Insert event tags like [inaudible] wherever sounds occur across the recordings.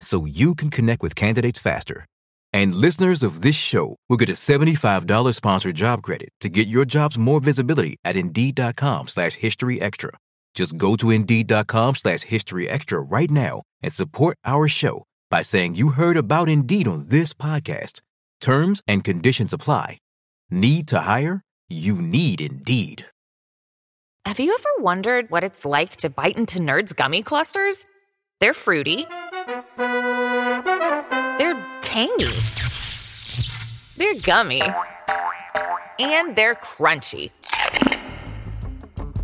so you can connect with candidates faster. And listeners of this show will get a $75 sponsored job credit to get your jobs more visibility at Indeed.com slash History Extra. Just go to Indeed.com slash History Extra right now and support our show by saying you heard about Indeed on this podcast. Terms and conditions apply. Need to hire? You need Indeed. Have you ever wondered what it's like to bite into Nerds gummy clusters? They're fruity. They're tangy. They're gummy. And they're crunchy.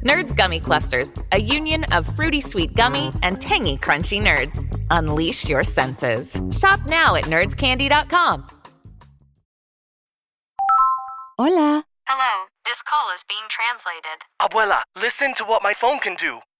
Nerds Gummy Clusters, a union of fruity sweet gummy and tangy crunchy nerds. Unleash your senses. Shop now at nerdscandy.com. Hola. Hello, this call is being translated. Abuela, listen to what my phone can do.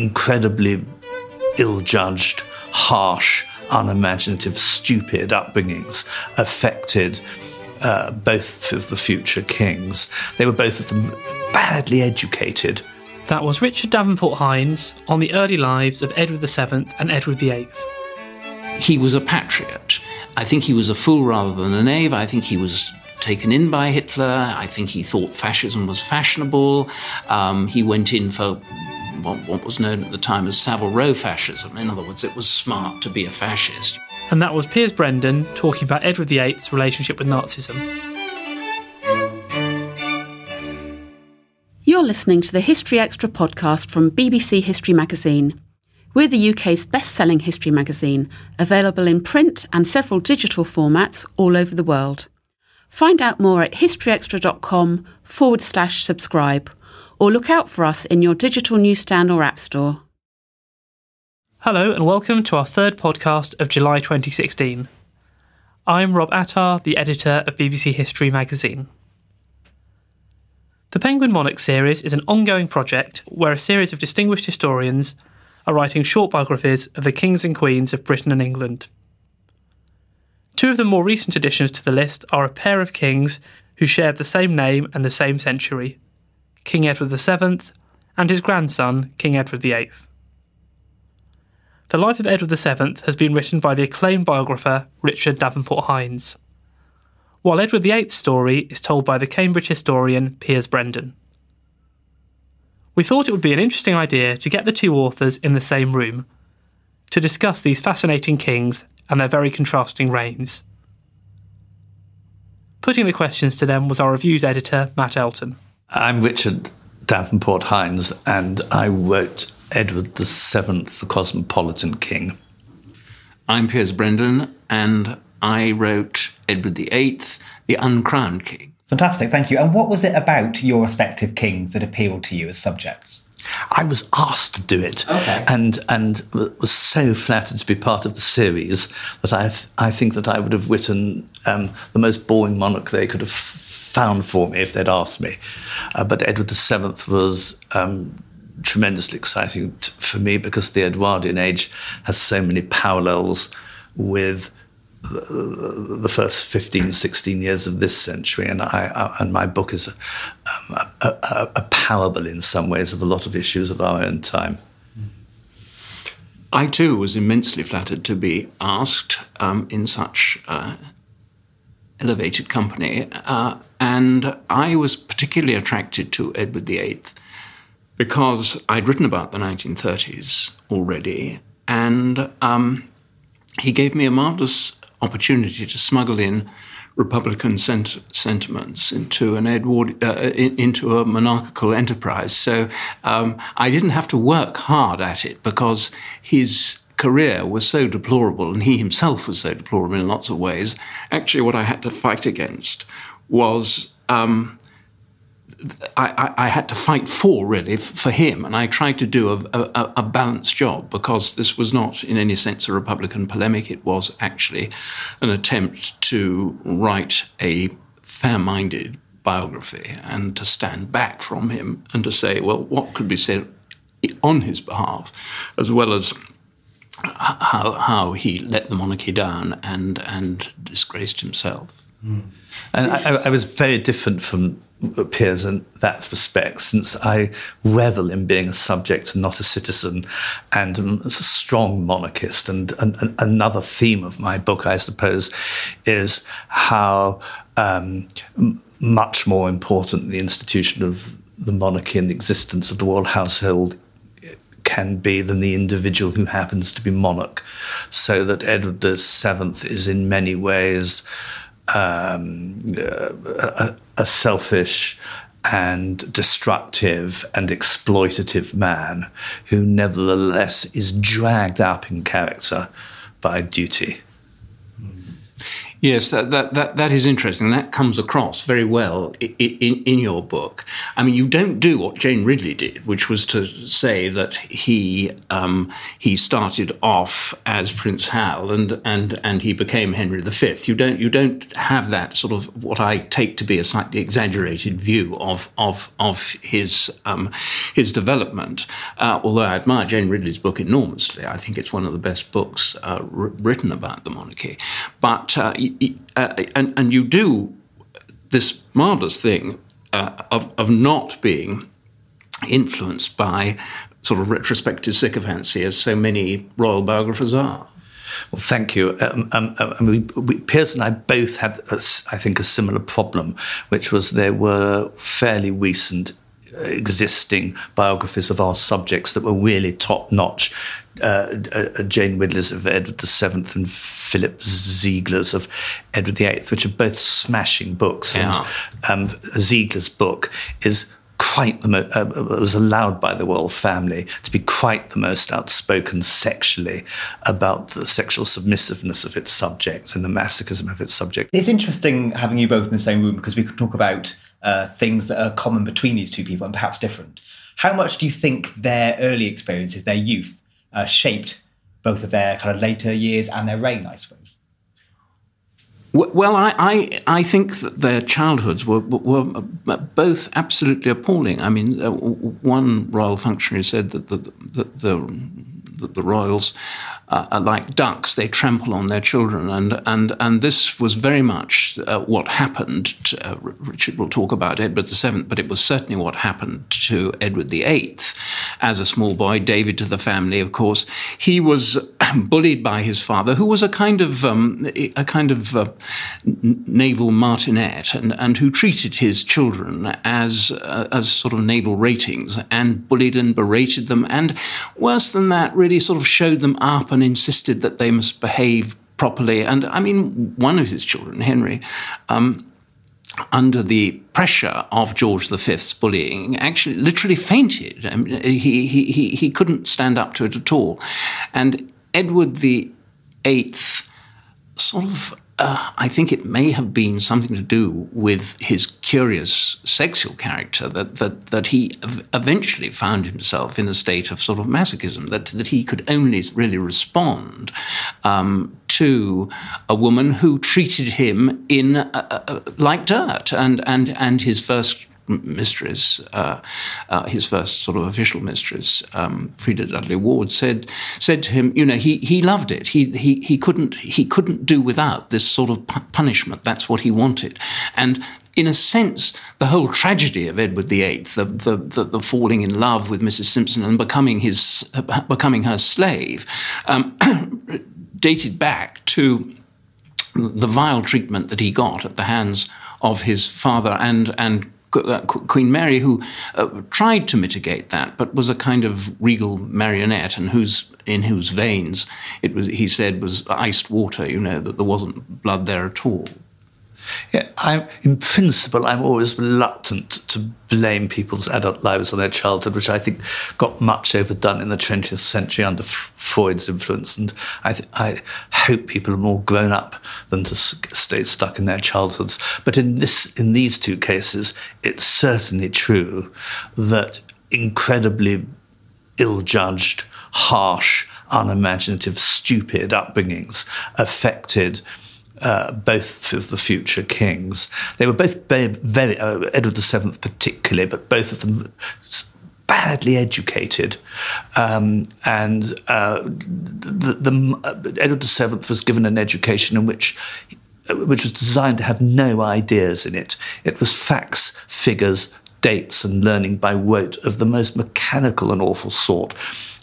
Incredibly ill judged, harsh, unimaginative, stupid upbringings affected uh, both of the future kings. They were both of them badly educated. That was Richard Davenport Hines on the early lives of Edward VII and Edward VIII. He was a patriot. I think he was a fool rather than a knave. I think he was taken in by Hitler. I think he thought fascism was fashionable. Um, he went in for what, what, was known at the time as Savile Row fascism. In other words, it was smart to be a fascist. And that was Piers Brendon talking about Edward VIII's relationship with Nazism. You're listening to the History Extra podcast from BBC History Magazine. We're the UK's best selling history magazine, available in print and several digital formats all over the world. Find out more at historyextra.com forward slash subscribe or look out for us in your digital newsstand or app store. Hello, and welcome to our third podcast of July 2016. I'm Rob Attar, the editor of BBC History magazine. The Penguin Monarch series is an ongoing project where a series of distinguished historians are writing short biographies of the kings and queens of Britain and England. Two of the more recent additions to the list are a pair of kings who shared the same name and the same century King Edward VII and his grandson, King Edward VIII. The life of Edward VII has been written by the acclaimed biographer Richard Davenport Hines, while Edward VIII's story is told by the Cambridge historian Piers Brendon. We thought it would be an interesting idea to get the two authors in the same room to discuss these fascinating kings and their very contrasting reigns. Putting the questions to them was our reviews editor, Matt Elton. I'm Richard Davenport Hines, and I wrote Edward VII, the Cosmopolitan King. I'm Piers Brendon, and I wrote Edward VIII, the Uncrowned King. Fantastic, thank you. And what was it about your respective kings that appealed to you as subjects? I was asked to do it, okay. and and was so flattered to be part of the series that I th- I think that I would have written um, the most boring monarch they could have found for me if they'd asked me. Uh, but Edward VII was um, tremendously exciting t- for me because the Edwardian age has so many parallels with the, the first 15, 16 years of this century. And, I, I and my book is a, um, a, a, a parable in some ways of a lot of issues of our own time. I too was immensely flattered to be asked um, in such uh, elevated company. Uh, and I was particularly attracted to Edward VIII because I'd written about the 1930s already, and um, he gave me a marvelous opportunity to smuggle in Republican sent- sentiments into an Edward uh, in, into a monarchical enterprise. So um, I didn't have to work hard at it because his career was so deplorable and he himself was so deplorable in lots of ways. Actually, what I had to fight against was um, I, I, had to fight for really for him, and I tried to do a, a, a, balanced job because this was not, in any sense, a Republican polemic. It was actually an attempt to write a fair-minded biography and to stand back from him and to say, well, what could be said on his behalf, as well as how, how he let the monarchy down and and disgraced himself. Mm. And I, I was very different from Piers in that respect, since I revel in being a subject and not a citizen, and am a strong monarchist. And, and, and another theme of my book, I suppose, is how um, much more important the institution of the monarchy and the existence of the royal household can be than the individual who happens to be monarch. So that Edward VII is in many ways um, a, a selfish and destructive and exploitative man who nevertheless is dragged up in character by duty. Yes, that, that, that, that is interesting. That comes across very well in, in, in, your book. I mean, you don't do what Jane Ridley did, which was to say that he um, he started off as Prince Hal and, and, and he became Henry V. You don't you don't have that sort of what I take to be a slightly exaggerated view of of of his um, his development. Uh, although I admire Jane Ridley's book enormously, I think it's one of the best books uh, r- written about the monarchy. But uh, uh, and, and you do this marvelous thing uh, of, of not being influenced by sort of retrospective sycophancy as so many royal biographers are. Well, thank you. Um, um, um I mean, we, Piers and I both had, a, I think, a similar problem, which was there were fairly recent existing biographies of our subjects that were really top notch. Uh, uh, Jane Ridley's of Edward VII and Philip Ziegler's of Edward VIII, which are both smashing books. Yeah. And um, Ziegler's book is quite the mo- uh, was allowed by the royal family to be quite the most outspoken sexually about the sexual submissiveness of its subject and the masochism of its subject. It's interesting having you both in the same room because we could talk about uh, things that are common between these two people and perhaps different. How much do you think their early experiences, their youth, uh, shaped both of their kind of later years and their reign, I suppose? Well, I, I, I think that their childhoods were, were both absolutely appalling. I mean, uh, one royal functionary said that the, the, the, the royals uh, are like ducks; they trample on their children, and and and this was very much uh, what happened. To, uh, Richard will talk about Edward Seventh, but it was certainly what happened to Edward Eighth as a small boy. David to the family, of course, he was [clears throat] bullied by his father, who was a kind of um, a kind of uh, naval martinet, and and who treated his children as uh, as sort of naval ratings, and bullied and berated them, and worse than that, really sort of showed them up and and insisted that they must behave properly. And I mean, one of his children, Henry, um, under the pressure of George V's bullying, actually literally fainted. I mean, he, he, he, he couldn't stand up to it at all. And Edward VIII sort of uh, I think it may have been something to do with his curious sexual character that that that he eventually found himself in a state of sort of masochism that that he could only really respond um, to a woman who treated him in uh, uh, like dirt and and and his first mistress, uh, uh, his first sort of official mistress, um, Freda Dudley Ward, said said to him, you know, he he loved it. He he he couldn't he couldn't do without this sort of punishment. That's what he wanted, and. In a sense, the whole tragedy of Edward VIII, the, the, the, the falling in love with Mrs. Simpson and becoming his becoming her slave, um, [clears throat] dated back to the vile treatment that he got at the hands of his father and and Queen Mary, who uh, tried to mitigate that, but was a kind of regal marionette, and whose in whose veins it was, he said, was iced water. You know that there wasn't blood there at all. Yeah, I'm, in principle, I'm always reluctant to blame people's adult lives on their childhood, which I think got much overdone in the 20th century under Freud's influence. And I, th- I hope people are more grown up than to stay stuck in their childhoods. But in this, in these two cases, it's certainly true that incredibly ill-judged, harsh, unimaginative, stupid upbringings affected uh, both of the future kings. They were both very, very uh, Edward VII particularly, but both of them badly educated. Um, and uh, the, the, uh, Edward VII was given an education in which which was designed to have no ideas in it. It was facts, figures, dates, and learning by rote of the most mechanical and awful sort,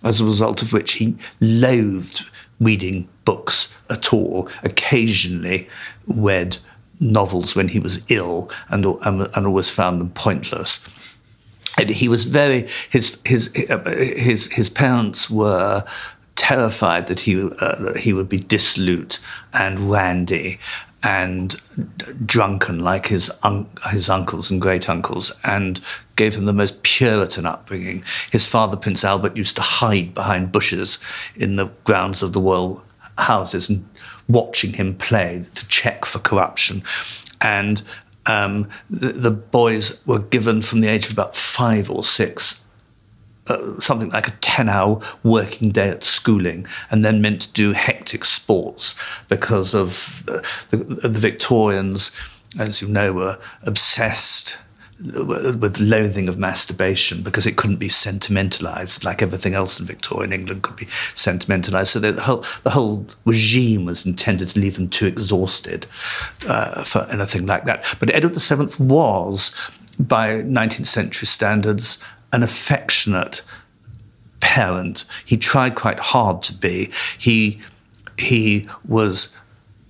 as a result of which he loathed reading books at all, occasionally read novels when he was ill and, and always found them pointless. And he was very, his, his, his, his parents were terrified that he, uh, that he would be dissolute and randy and drunken like his un- his uncles and great uncles, and gave him the most Puritan upbringing. His father, Prince Albert, used to hide behind bushes in the grounds of the royal houses and watching him play to check for corruption. And um, the, the, boys were given from the age of about five or six. Uh, something like a 10 hour working day at schooling, and then meant to do hectic sports because of the, the, the Victorians, as you know, were obsessed with loathing of masturbation because it couldn't be sentimentalized like everything else in Victorian England could be sentimentalized. So the whole the whole regime was intended to leave them too exhausted uh, for anything like that. But Edward VII was, by 19th century standards, an affectionate parent. He tried quite hard to be. He he was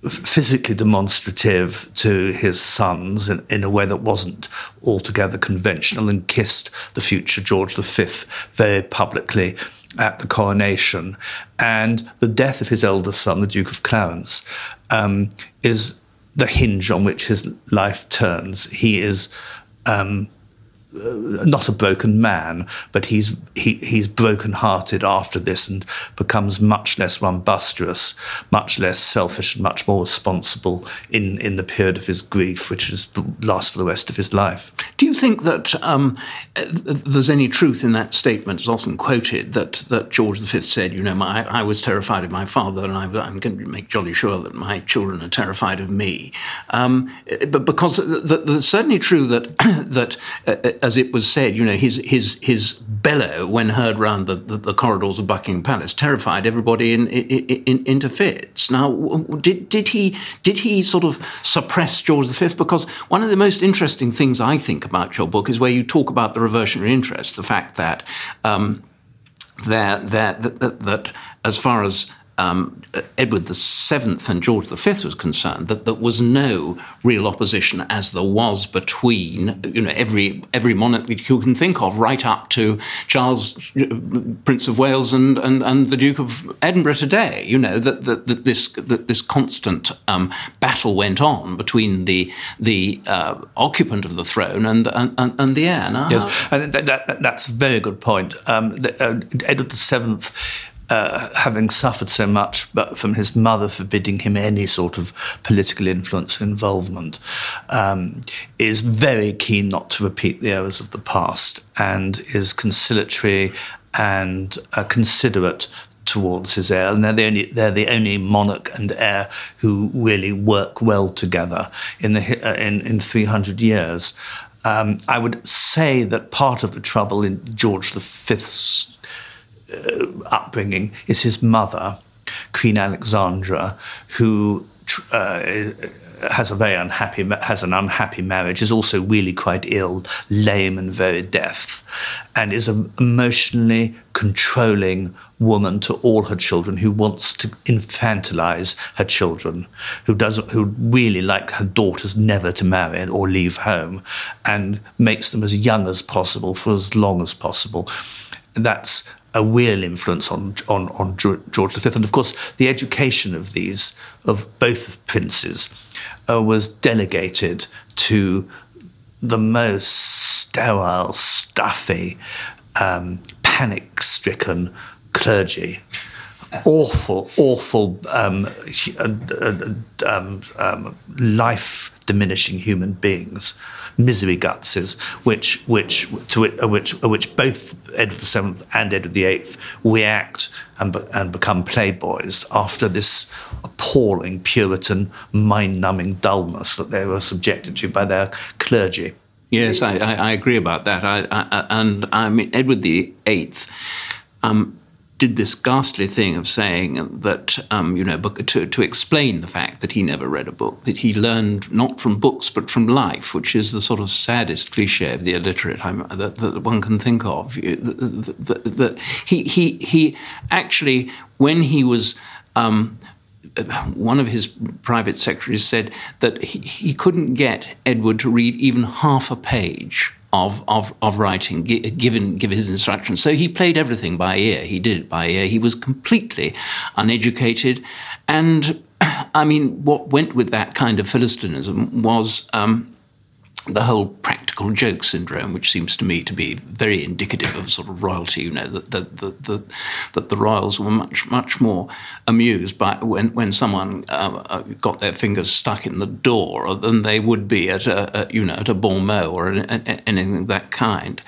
physically demonstrative to his sons in, in, a way that wasn't altogether conventional and kissed the future George V very publicly at the coronation. And the death of his eldest son, the Duke of Clarence, um, is the hinge on which his life turns. He is um, not a broken man, but he's he, he's broken-hearted after this and becomes much less rumbustious, much less selfish, and much more responsible in in the period of his grief, which is lasts for the rest of his life. Do you think that um, there's any truth in that statement? It's often quoted that that George V said, "You know, my, I was terrified of my father, and I, am going to make jolly sure that my children are terrified of me." Um, but because it's certainly true that [coughs] that uh, as it was said, you know, his his his bellow when heard round the, the, the corridors of Buckingham Palace terrified everybody in, in, in, into fits. Now, did did he did he sort of suppress George V? Because one of the most interesting things I think about your book is where you talk about the reversionary interest, the fact that um, that, that, that, that as far as um, Edward VII and George V was concerned, that there was no real opposition as there was between you know every every monarch that you can think of, right up to Charles, Prince of Wales, and and, and the Duke of Edinburgh today. You know that that, that this that this constant um, battle went on between the the uh, occupant of the throne and and, and the heir. Now, yes, and that, that, that's a very good point. Um, the, uh, Edward VII uh, having suffered so much but from his mother forbidding him any sort of political influence or involvement, um, is very keen not to repeat the errors of the past and is conciliatory and uh, considerate towards his heir, and they're the only they're the only monarch and heir who really work well together in the uh, in in three hundred years. Um, I would say that part of the trouble in George V's upbringing is his mother, Queen Alexandra, who uh, has a very unhappy has an unhappy marriage is also really quite ill lame and very deaf and is an emotionally controlling woman to all her children who wants to infantilize her children who doesn't who really like her daughters never to marry or leave home and makes them as young as possible for as long as possible. That's a real influence on, on, on George V. And of course, the education of these, of both princes, uh, was delegated to the most sterile, stuffy, um, panic stricken clergy. Awful, awful, um, uh, uh, um, um, life diminishing human beings misery gutses, which which to it, which which both Edward VII and Edward VIII react and and become playboys after this appalling Puritan, mind-numbing dullness that they were subjected to by their clergy. Yes, I, I, I agree about that. I, I, and I mean Edward VIII. Um, did this ghastly thing of saying that, um, you know, to, to explain the fact that he never read a book, that he learned not from books but from life, which is the sort of saddest cliche of the illiterate that, that one can think of. That, that he, he, he actually, when he was um, one of his private secretaries said that he, he, couldn't get Edward to read even half a page of, of, of writing, given, given his instructions. So he played everything by ear. He did it by ear. He was completely uneducated. And [clears throat] I mean, what went with that kind of Philistinism was um, the whole practical joke syndrome, which seems to me to be very indicative of sort of royalty. You know that the, the, the, that the royals were much much more amused by when when someone uh, uh got their fingers stuck in the door than they would be at a, a you know at a bon mot or anything of that kind.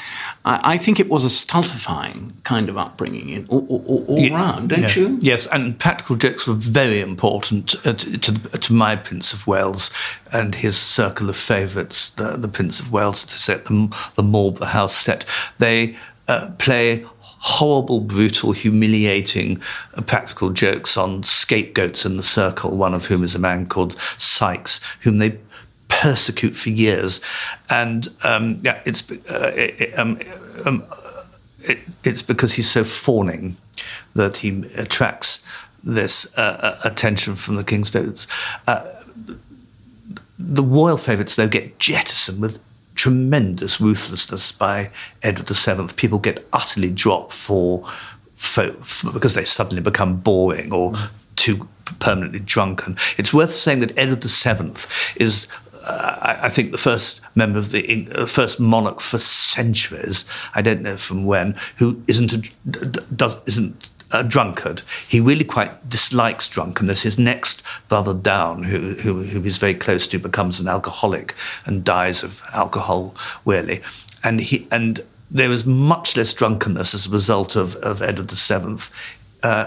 I, I, think it was a stultifying kind of upbringing in all, all, all yeah, round, don't yeah. you? Yes, and practical jokes were very important uh, to, to, to my Prince of Wales and his circle of favourites, the, the Prince of Wales set, the, the Marlborough House set. They uh, play horrible, brutal, humiliating uh, practical jokes on scapegoats in the circle, one of whom is a man called Sykes, whom they persecute for years. And um, yeah, it's, uh, it, um, um, it, it's because he's so fawning that he attracts this uh, uh attention from the king's favourites. Uh, the royal favourites, though, get jettisoned with tremendous ruthlessness by Edward VII. People get utterly dropped for, for, for because they suddenly become boring or mm. too permanently drunken. It's worth saying that Edward VII is uh, I, think the first member of the uh, first monarch for centuries. I don't know from when who isn't a, does isn't a drunkard. He really quite dislikes drunkenness. His next brother down, who, who, who he's very close to, becomes an alcoholic and dies of alcohol, really. And he and there was much less drunkenness as a result of, of Edward VII uh,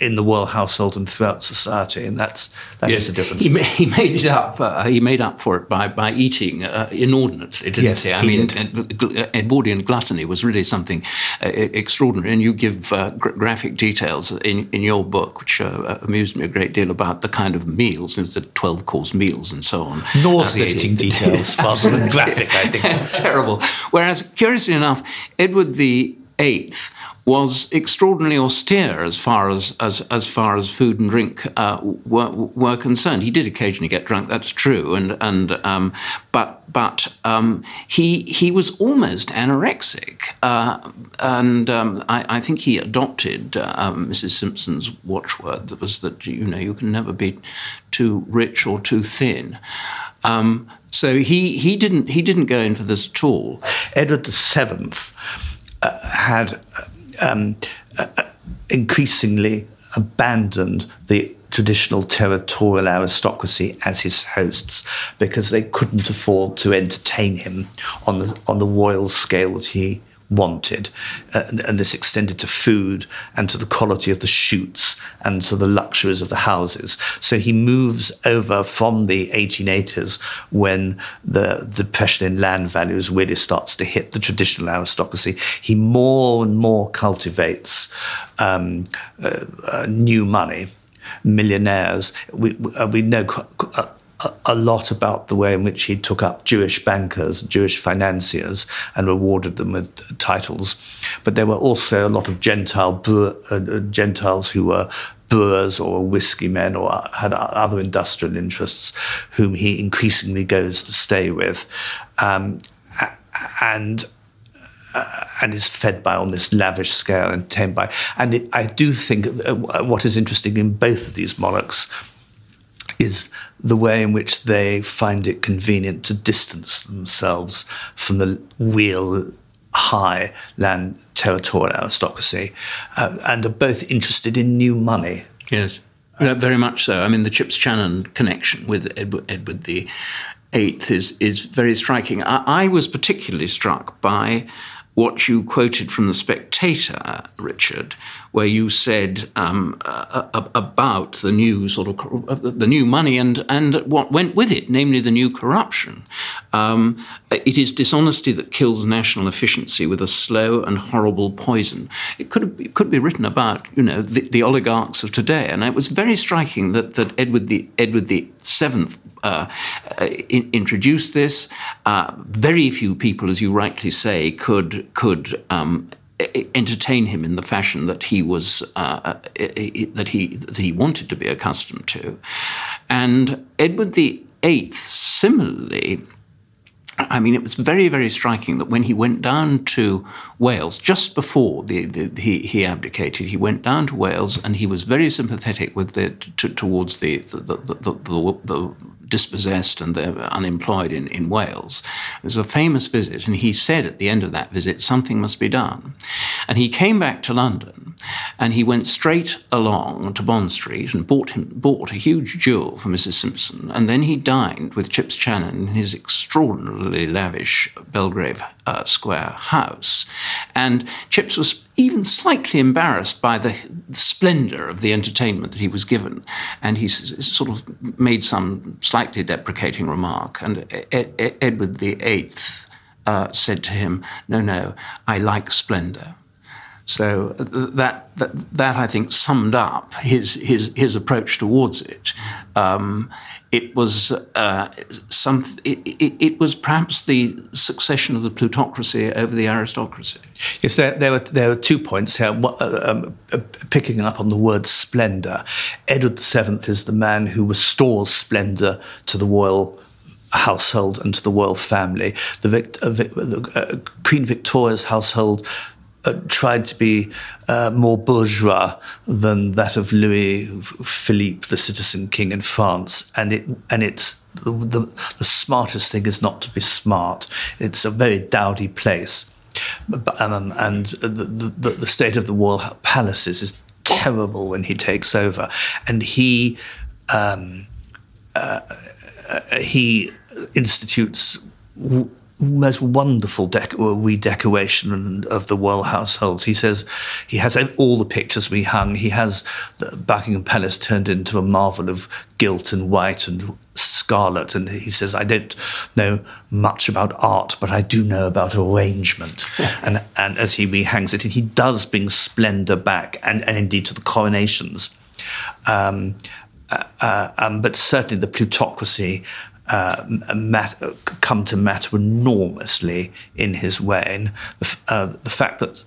in the royal household and throughout society, and that's that yes. is the difference. He, he made it up. Uh, he made up for it by by eating uh, inordinately, didn't yes, he? I mean, did. Edwardian gluttony was really something uh, extraordinary, and you give uh, gra- graphic details in, in your book, which uh, amused me a great deal about the kind of meals, the twelve course meals, and so on. Nauseating details, [laughs] rather than graphic, I think. [laughs] Terrible. Whereas, curiously enough, Edward the Eighth was extraordinarily austere as far as as, as far as food and drink uh, were, were concerned. He did occasionally get drunk, that's true, and and um, but but um, he he was almost anorexic, uh, and um, I, I, think he adopted Mrs. Um, Simpson's watchword that was that you know you can never be too rich or too thin. Um, so he, he didn't he didn't go in for this at all. Edward the Seventh uh, had um, uh, increasingly abandoned the traditional territorial aristocracy as his hosts because they couldn't afford to entertain him on the on the royal scale that he wanted. Uh, and, this extended to food and to the quality of the shoots and to the luxuries of the houses. So he moves over from the 1880s when the depression in land values really starts to hit the traditional aristocracy. He more and more cultivates um, uh, uh, new money, millionaires. We, uh, we know. Uh, a lot about the way in which he took up Jewish bankers, Jewish financiers, and rewarded them with titles. But there were also a lot of Gentile uh, Gentiles who were brewers or whiskey men or had other industrial interests whom he increasingly goes to stay with. Um, and uh, and is fed by on this lavish scale and tamed by. And it, I do think what is interesting in both of these monarchs is the way in which they find it convenient to distance themselves from the real high land territorial aristocracy uh, and are both interested in new money. Yes, uh, very much so. I mean, the Chips Channon connection with Edward, Edward the Eighth is is very striking. I, I was particularly struck by what you quoted from the Spectator, Richard, where you said um, uh, uh, about the new sort of uh, the new money and and what went with it, namely the new corruption. Um, it is dishonesty that kills national efficiency with a slow and horrible poison. It could it could be written about you know the, the oligarchs of today, and it was very striking that that Edward the Edward the Seventh uh, in, introduced this. Uh, very few people, as you rightly say, could could um, entertain him in the fashion that he was uh, that he that he wanted to be accustomed to, and Edward the Eighth similarly. I mean, it was very, very striking that when he went down to Wales, just before the, the, he, he abdicated, he went down to Wales and he was very sympathetic with the, to, towards the, the dispossessed and they're unemployed in, in Wales. It was a famous visit, and he said at the end of that visit, something must be done. And he came back to London and he went straight along to Bond Street and bought, him, bought a huge jewel for Mrs. Simpson. And then he dined with Chips Channon in his extraordinarily lavish Belgrave uh, Square house. And Chips was even slightly embarrassed by the splendor of the entertainment that he was given. And he sort of made some slightly deprecating remark. And Edward VIII uh, said to him, No, no, I like splendor. So that, that, that I think summed up his, his, his approach towards it. Um, it was uh, some. It, it, it, was perhaps the succession of the plutocracy over the aristocracy. Yes, there, there were there were two points here. Uh, um, uh, picking up on the word splendour, Edward VII is the man who restores splendour to the royal household and to the royal family. The, Vic, uh, uh, Queen Victoria's household uh, tried to be uh, more bourgeois than that of Louis Philippe, the citizen king in France, and it and it's the, the, the smartest thing is not to be smart. It's a very dowdy place, um, and the, the, the state of the royal palaces is terrible when he takes over, and he. Um, uh, uh he institutes most wonderful dec- redecoration of the royal households. He says he has all the pictures we hung. He has the Buckingham Palace turned into a marvel of gilt and white and scarlet. And he says, I don't know much about art, but I do know about arrangement. [laughs] and, and as he rehangs it, and he does bring splendor back, and, and indeed to the coronations. Um, uh, uh, um, but certainly the plutocracy uh, come to matter enormously in his reign. The, uh, the fact that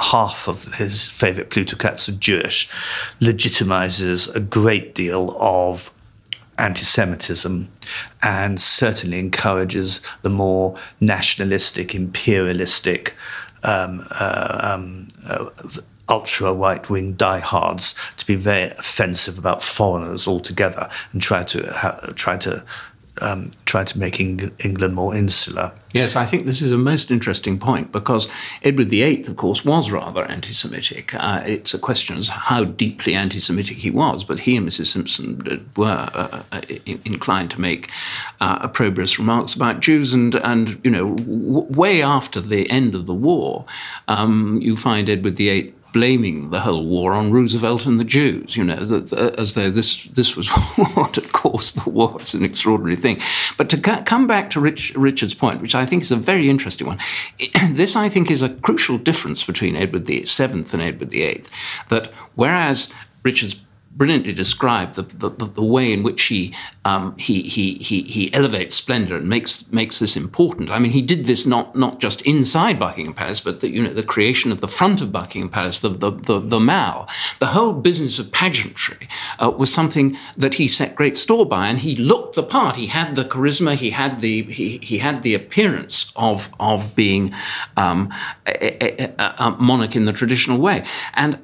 half of his favourite plutocrats are Jewish legitimizes a great deal of anti Semitism and certainly encourages the more nationalistic, imperialistic, um, uh, um, uh, ultra right wing diehards to be very offensive about foreigners altogether and try to ha- try to um, try to make Eng- England more insular. Yes, I think this is a most interesting point because Edward VIII, of course, was rather anti Semitic. Uh, it's a question as how deeply anti Semitic he was, but he and Mrs. Simpson were uh, uh inclined to make uh, opprobrious remarks about Jews. And, and you know, w- way after the end of the war, um, you find Edward VIII blaming the whole war on Roosevelt and the Jews, you know, as though this, this was [laughs] what had caused the war. It's an extraordinary thing. But to come back to Rich, Richard's point, which I think is a very interesting one, [clears throat] this, I think, is a crucial difference between Edward VII and Edward VIII, that whereas Richard's brilliantly described the, the, the, way in which he, um, he, he, he, he elevates splendor and makes, makes this important. I mean, he did this not, not just inside Buckingham Palace, but the, you know, the creation of the front of Buckingham Palace, the, the, the, the Mall. The whole business of pageantry uh, was something that he set great store by, and he looked the part. He had the charisma, he had the, he, he had the appearance of, of being um, a, a, a monarch in the traditional way. And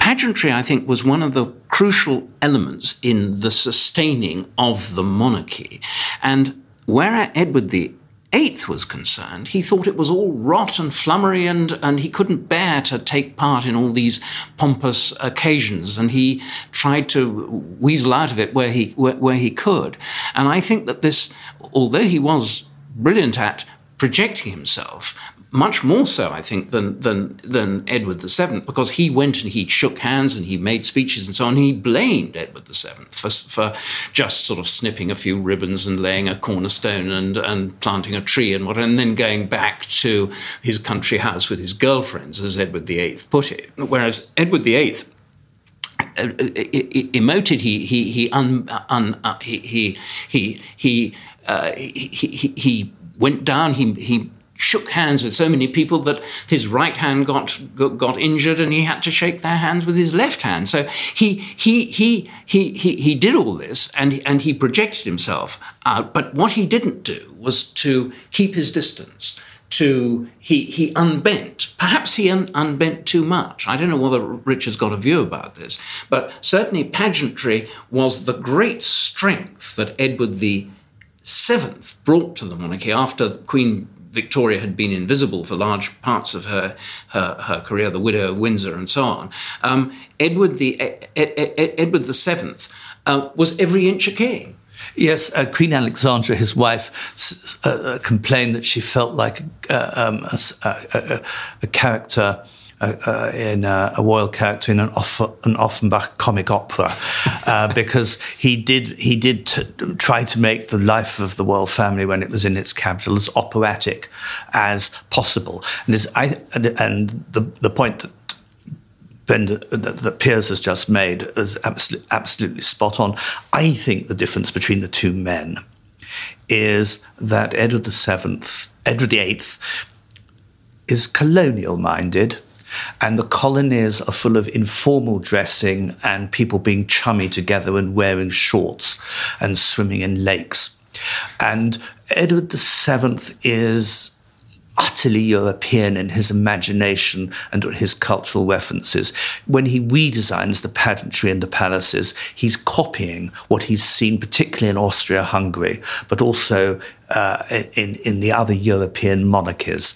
pageantry, I think, was one of the crucial elements in the sustaining of the monarchy. And where Edward the Eighth was concerned, he thought it was all rot and flummery, and, and he couldn't bear to take part in all these pompous occasions, and he tried to weasel out of it where he, where, where he could. And I think that this, although he was brilliant at projecting himself, much more so, I think, than than than Edward VII, because he went and he shook hands and he made speeches and so on. He blamed Edward VII for for just sort of snipping a few ribbons and laying a cornerstone and and planting a tree and what, and then going back to his country house with his girlfriends, as Edward VIII put it. Whereas Edward VIII uh, uh, emoted he he he un, un, uh, he he he, uh, he, he he went down he he shook hands with so many people that his right hand got, got, injured and he had to shake their hands with his left hand. So he he he he he, he did all this and and he projected himself out. But what he didn't do was to keep his distance. To he he unbent. Perhaps he un, unbent too much. I don't know whether Richard's got a view about this, but certainly pageantry was the great strength that Edward the Seventh brought to the monarchy after Queen Victoria had been invisible for large parts of her, her, her career, the widow of Windsor and so on, um, Edward, the, Ed, Ed, Ed, Edward VII uh, was every inch a king. Yes, uh, Queen Alexandra, his wife, uh, complained that she felt like uh, um, a, a, a, character uh, in uh, a royal character in an, Off- an Offenbach comic opera, uh, [laughs] because he did he did t- try to make the life of the royal family when it was in its capital as operatic as possible. And, this, I, and, and the the point that that Piers has just made is absolutely, absolutely spot on. I think the difference between the two men is that Edward VII, Edward VIII, is colonial minded and the colonies are full of informal dressing and people being chummy together and wearing shorts and swimming in lakes. And Edward VII is utterly European in his imagination and his cultural references. When he redesigns the pageantry and the palaces, he's copying what he's seen, particularly in Austria Hungary, but also uh, in, in the other European monarchies,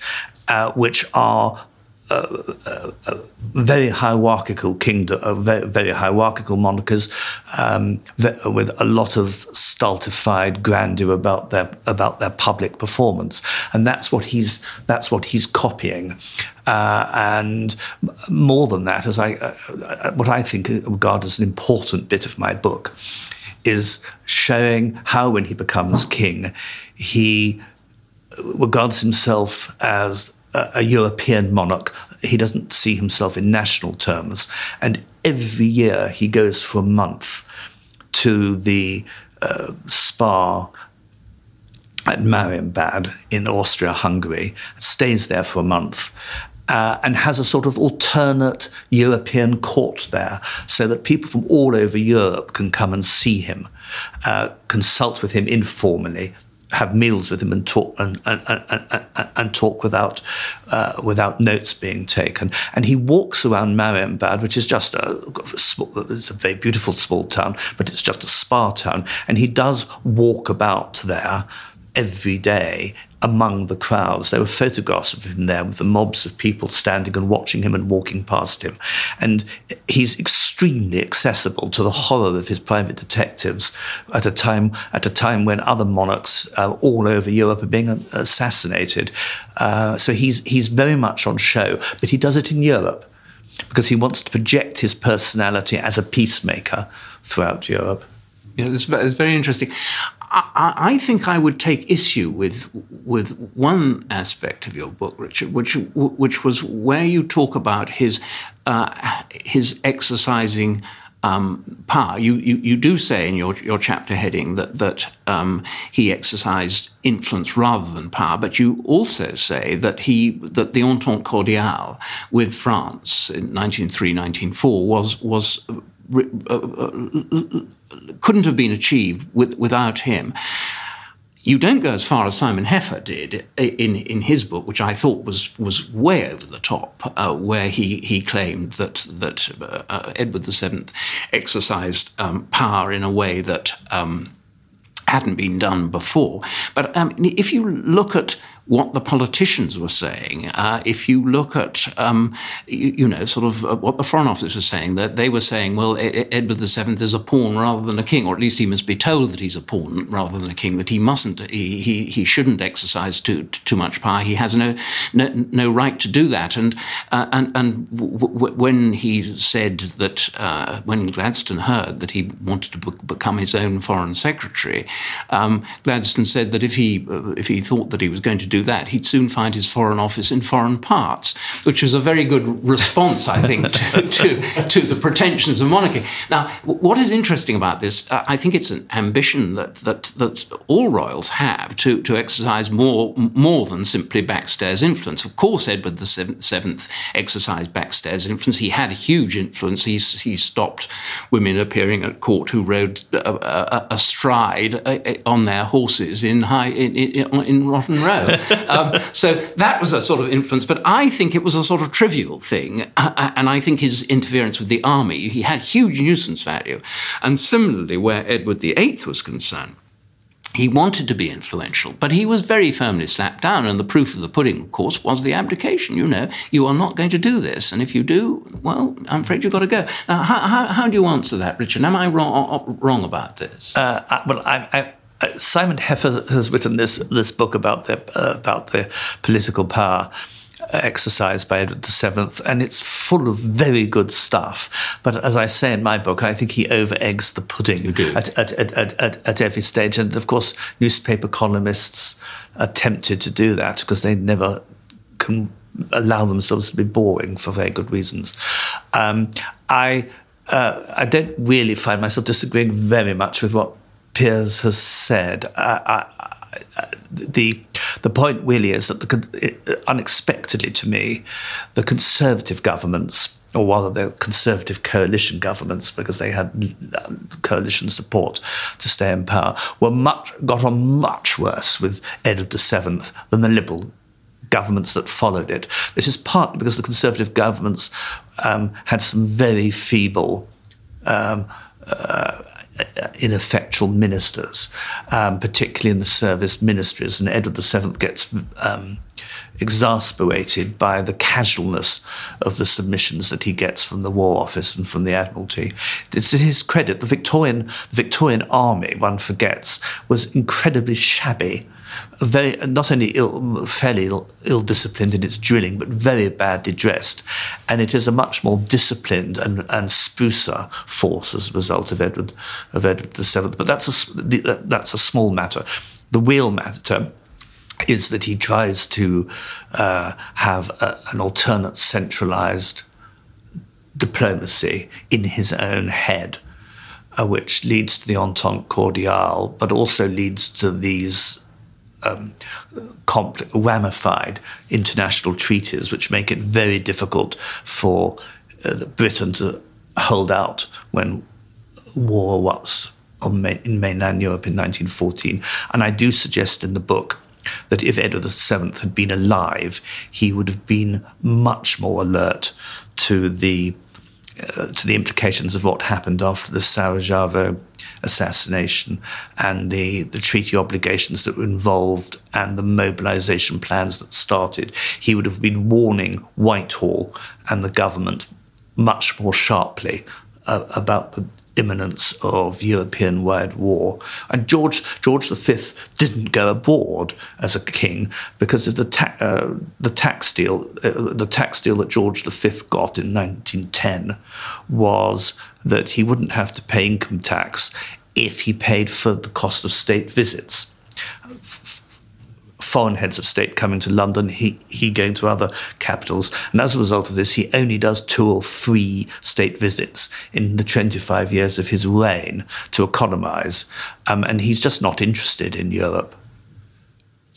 uh, which are very hierarchical kingdom, a very, very hierarchical monarchies, um, with a lot of stultified grandeur about their about their public performance, and that's what he's that's what he's copying. Uh, and more than that, as I uh, what I think regard as an important bit of my book is showing how when he becomes king, he regards himself as a European monarch. He doesn't see himself in national terms. And every year he goes for a month to the uh, spa at Marienbad in Austria Hungary, stays there for a month. Uh, and has a sort of alternate European court there, so that people from all over Europe can come and see him, uh, consult with him informally, have meals with him and talk and, and, and, and talk without uh, without notes being taken. And he walks around Marienbad, which is just a it's a very beautiful small town, but it's just a spa town. And he does walk about there every day among the crowds. There were photographs of him there with the mobs of people standing and watching him and walking past him. And he's extremely accessible to the horror of his private detectives at a time at a time when other monarchs uh, all over Europe are being assassinated. Uh, so he's he's very much on show, but he does it in Europe because he wants to project his personality as a peacemaker throughout Europe. Yeah, it's, it's very interesting. I, I, think I would take issue with with one aspect of your book, Richard, which which was where you talk about his uh, his exercising um, power. You, you, you do say in your, your chapter heading that, that um, he exercised influence rather than power, but you also say that he that the entente cordiale with France in 1903-1904 was was uh, couldn't have been achieved with, without him. You don't go as far as Simon Heffer did in, in his book, which I thought was, was way over the top, uh, where he, he claimed that, that uh, Edward VII exercised um, power in a way that um, hadn't been done before. But um, if you look at what the politicians were saying. Uh, if you look at, um, you, you, know, sort of uh, what the Foreign Office was saying, that they were saying, well, Edward VII is a pawn rather than a king, or at least he must be told that he's a pawn rather than a king, that he mustn't, he, he, he shouldn't exercise too, too much power. He has no, no, no right to do that. And, uh, and, and w- w- when he said that, uh, when Gladstone heard that he wanted to be- become his own foreign secretary, um, Gladstone said that if he, uh, if he thought that he was going to do that, he'd soon find his foreign office in foreign parts, which was a very good response, I think, to, [laughs] to, to, the pretensions of monarchy. Now, what is interesting about this, uh, I think it's an ambition that, that, that all royals have to, to exercise more, more than simply backstairs influence. Of course, Edward VII exercised backstairs influence. He had a huge influence. He, he stopped women appearing at court who rode uh, uh, uh, astride on their horses in, high, in, in, in Rotten Row. [laughs] um, so that was a sort of influence. But I think it was a sort of trivial thing. Uh, uh, and I think his interference with the army, he had huge nuisance value. And similarly, where Edward VIII was concerned, he wanted to be influential, but he was very firmly slapped down. And the proof of the pudding, of course, was the abdication. You know, you are not going to do this. And if you do, well, I'm afraid you've got to go. Now, how, how, how do you answer that, Richard? Am I wrong, wrong about this? Uh, well, I, I uh, Simon Heffer has written this this book about the uh, about the political power exercised by Edward VII, and it's full of very good stuff. But as I say in my book, I think he over eggs the pudding at, at, at, at, at every stage. And of course, newspaper columnists are tempted to do that because they never can allow themselves to be boring for very good reasons. Um, I uh, I don't really find myself disagreeing very much with what Piers has said. I, I, the the point really is that the, unexpectedly to me, the conservative governments, or rather the conservative coalition governments, because they had coalition support to stay in power, were much got on much worse with Edward VII than the liberal governments that followed it. This is partly because the conservative governments um, had some very feeble. Um, uh, ineffectual ministers, um, particularly in the service ministries. And Edward VII gets um, exasperated by the casualness of the submissions that he gets from the War Office and from the Admiralty. It's to his credit, the Victorian, the Victorian army, one forgets, was incredibly shabby very not only Ill, fairly Ill, Ill, disciplined in its drilling, but very badly dressed, and it is a much more disciplined and, and sprucer force as a result of Edward of Edward VII. But that's a that's a small matter. The real matter is that he tries to uh, have a, an alternate centralized diplomacy in his own head. Uh, which leads to the Entente Cordiale, but also leads to these um, compl- ramified international treaties, which make it very difficult for uh, Britain to hold out when war was in mainland Europe in 1914. And I do suggest in the book that if Edward VII had been alive, he would have been much more alert to the uh, to the implications of what happened after the Sarajevo assassination and the, the treaty obligations that were involved and the mobilization plans that started. He would have been warning Whitehall and the government much more sharply uh, about the imminence of European-wide war. And George George V didn't go abroad as a king because of the ta- uh, the tax deal. Uh, the tax deal that George V got in 1910 was that he wouldn't have to pay income tax if he paid for the cost of state visits foreign heads of state coming to London, he, he going to other capitals. And as a result of this, he only does two or three state visits in the 25 years of his reign to economize. Um, and he's just not interested in Europe.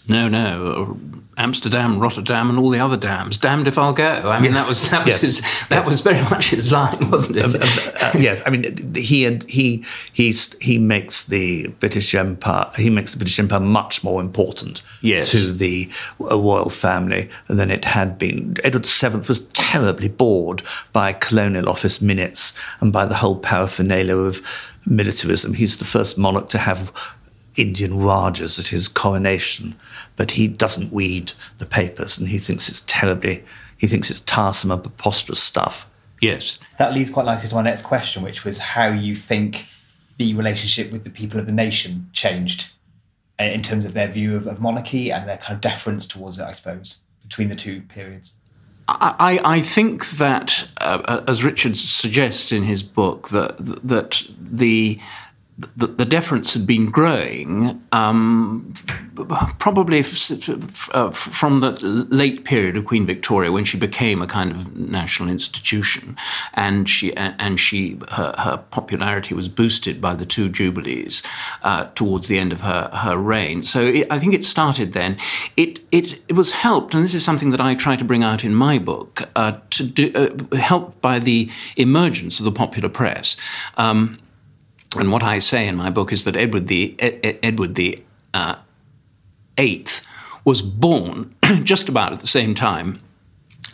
No, no. Amsterdam, Rotterdam, and all the other dams. Damned if I'll go. I mean, Yes. that was that was Yes. his, that was very much his line, wasn't it? Um, um, uh, yes, I mean he and he he's he makes the British Empire he makes the British Empire much more important Yes. to the uh, royal family than it had been. Edward VII was terribly bored by colonial office minutes and by the whole paraphernalia of militarism. He's the first monarch to have Indian Rajas at his coronation, but he doesn't read the papers and he thinks it's terribly he thinks it's tiresome and preposterous stuff. yes. That leads quite nicely to my next question, which was how you think the relationship with the people of the nation changed uh, in terms of their view of, of monarchy and their kind of deference towards it, I suppose, between the two periods. I, I think that, uh, as Richard suggests in his book, that that the the, the deference had been growing, um, probably f- uh, from the late period of Queen Victoria, when she became a kind of national institution, and she and she her, her popularity was boosted by the two jubilees uh, towards the end of her her reign. So it, I think it started then. It it it was helped, and this is something that I try to bring out in my book, uh, to do uh, helped by the emergence of the popular press. Um, and what I say in my book is that Edward the Ed, Ed- Edward the uh, Eighth was born [clears throat] just about at the same time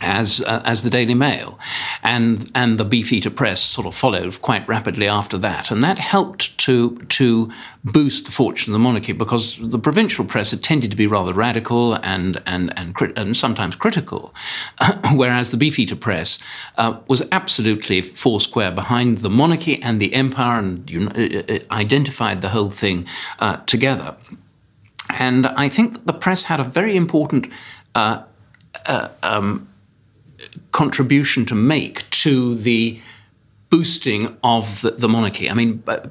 as uh, as the Daily Mail, and and the Beefeater Press sort of followed quite rapidly after that, and that helped to to boost the fortune of the monarchy because the provincial press had tended to be rather radical and and and, and sometimes critical, [coughs] whereas the Beefeater Press uh, was absolutely foursquare behind the monarchy and the empire, and you know, identified the whole thing uh, together. And I think that the press had a very important uh, uh, um, contribution to make to the boosting of the, the monarchy. I mean, uh,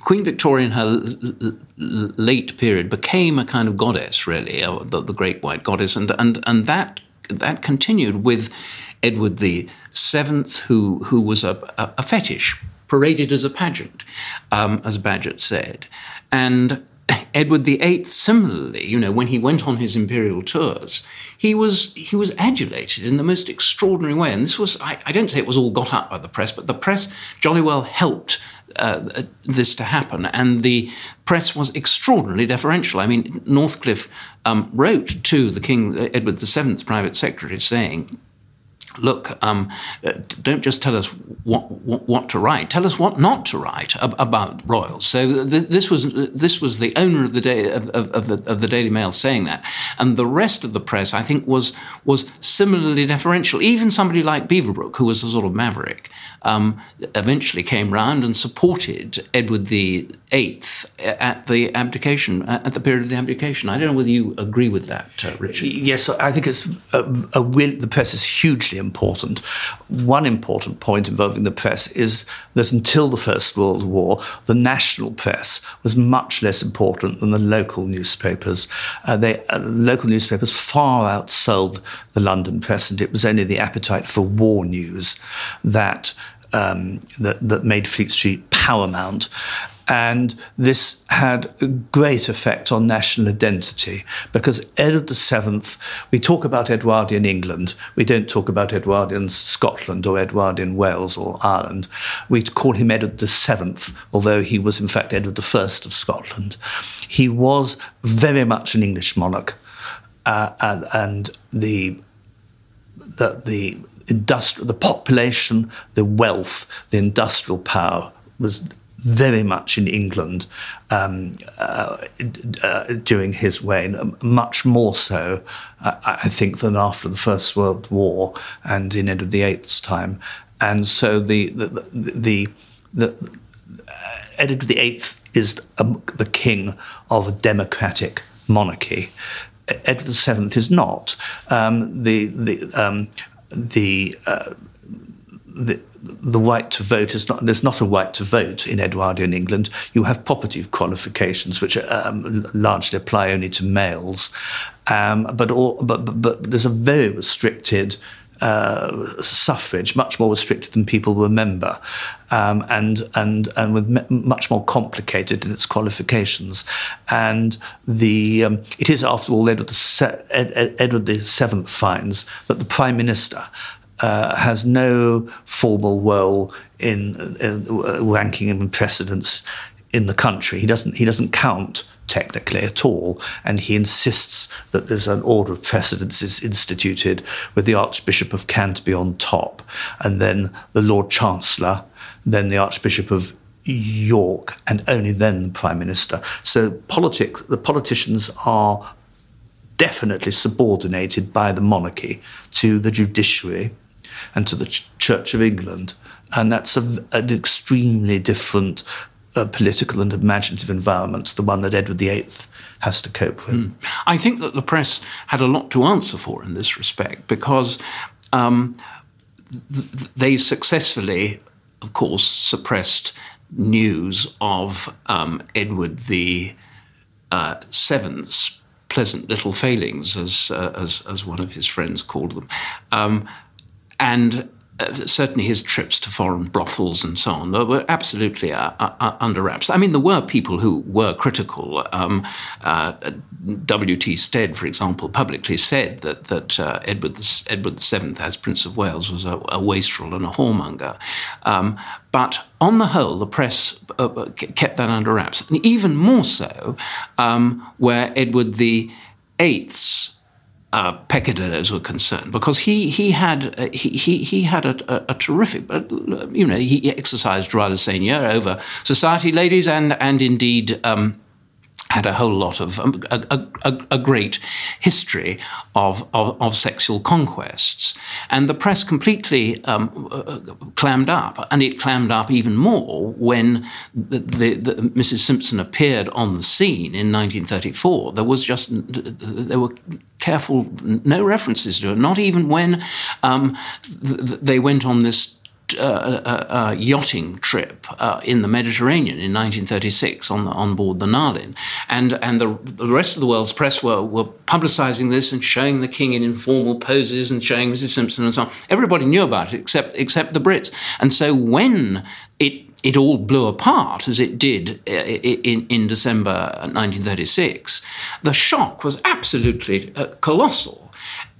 Queen Victoria in her l- l- late period became a kind of goddess, really, uh, the, the great white goddess, and and and that that continued with Edward the Seventh, who who was a, a, a fetish, paraded as a pageant, um, as Bagehot said, and. Edward VIII, similarly, you know, when he went on his imperial tours, he was he was adulated in the most extraordinary way. And this was I, I don't say it was all got up by the press, but the press jolly well helped uh, this to happen. And the press was extraordinarily deferential. I mean, Northcliffe um, wrote to the King Edward VII's private secretary saying, look, um, uh, don't just tell us what, what, what to write. Tell us what not to write ab- about royals. So th- this was this was the owner of the day of, of, of, the, of the Daily Mail saying that, and the rest of the press, I think, was was similarly deferential. Even somebody like Beaverbrook, who was a sort of maverick, um, eventually came round and supported Edward the Eighth at the abdication at the period of the abdication. I don't know whether you agree with that, uh, Richard. Yes, I think it's a, a will, the press is hugely important. One important point involving the press is that until the First World War, the national press was much less important than the local newspapers. Uh, they, uh, local newspapers far outsold the London press, and it was only the appetite for war news that um, that, that made Fleet Street paramount. And this had a great effect on national identity because Edward VII, we talk about Edwardian England, we don't talk about Edwardian Scotland or Edwardian Wales or Ireland. We call him Edward VII, although he was in fact Edward I of Scotland. He was very much an English monarch. Uh, and, and the the, the the population, the wealth, the industrial power was very much in England um, uh, uh, during his reign, um, much more so, uh, I think, than after the First World War and in Edward VIII's time. And so the the the, the, the Edward VIII is um, the king of a democratic monarchy. Edward VII is not. Um, the the um, the uh, the, the right to vote is not, there's not a right to vote in Edwardian England. You have property qualifications, which um, largely apply only to males. Um, but, all, but, but, but there's a very restricted uh, suffrage, much more restricted than people remember, um, and and and with me- much more complicated in its qualifications. And the um, it is, after all, Edward, the Ed- Ed- Edward VII finds that the prime minister uh, has no formal role in, in ranking and precedence in the country. He doesn't. He doesn't count technically at all, and he insists that there's an order of precedence is instituted with the Archbishop of Canterbury on top, and then the Lord Chancellor, then the Archbishop of York, and only then the Prime Minister. So politics, the politicians are definitely subordinated by the monarchy to the judiciary and to the Ch- Church of England. And that's a, an extremely different uh, political and imaginative environment, the one that Edward VIII has to cope with. Mm. I think that the press had a lot to answer for in this respect because um, th- they successfully, of course, suppressed news of um, Edward the uh, Seventh's pleasant little failings, as, uh, as, as one of his friends called them. Um, and uh, certainly his trips to foreign brothels and so on were absolutely uh, uh, under wraps. I mean, there were people who were critical. Um, uh, W.T. Stead, for example, publicly said that that uh, Edward Edward VII, as Prince of Wales, was a, a wastrel and a whoremonger. Um, but on the whole, the press uh, kept that under wraps, and even more so um, where Edward the Eighth's uh, peccadillos were concerned, because he he had uh, he, he he had a, a, a terrific, uh, you know, he exercised rather seigneur over society ladies and and indeed. Um, had a whole lot of um, a, a, a, great history of, of, of, sexual conquests. And the press completely um, uh, clammed up, and it clammed up even more when the, the, the, Mrs. Simpson appeared on the scene in 1934. There was just, there were careful, no references to it, not even when um, th- they went on this uh, yachting trip uh, in the Mediterranean in 1936 on, the, on board the Nahlin. And, and the, the rest of the world's press were, were publicizing this and showing the king in informal poses and showing Mrs. Simpson and so on. Everybody knew about it except, except the Brits. And so when it it all blew apart as it did uh, in, in December 1936, the shock was absolutely uh, colossal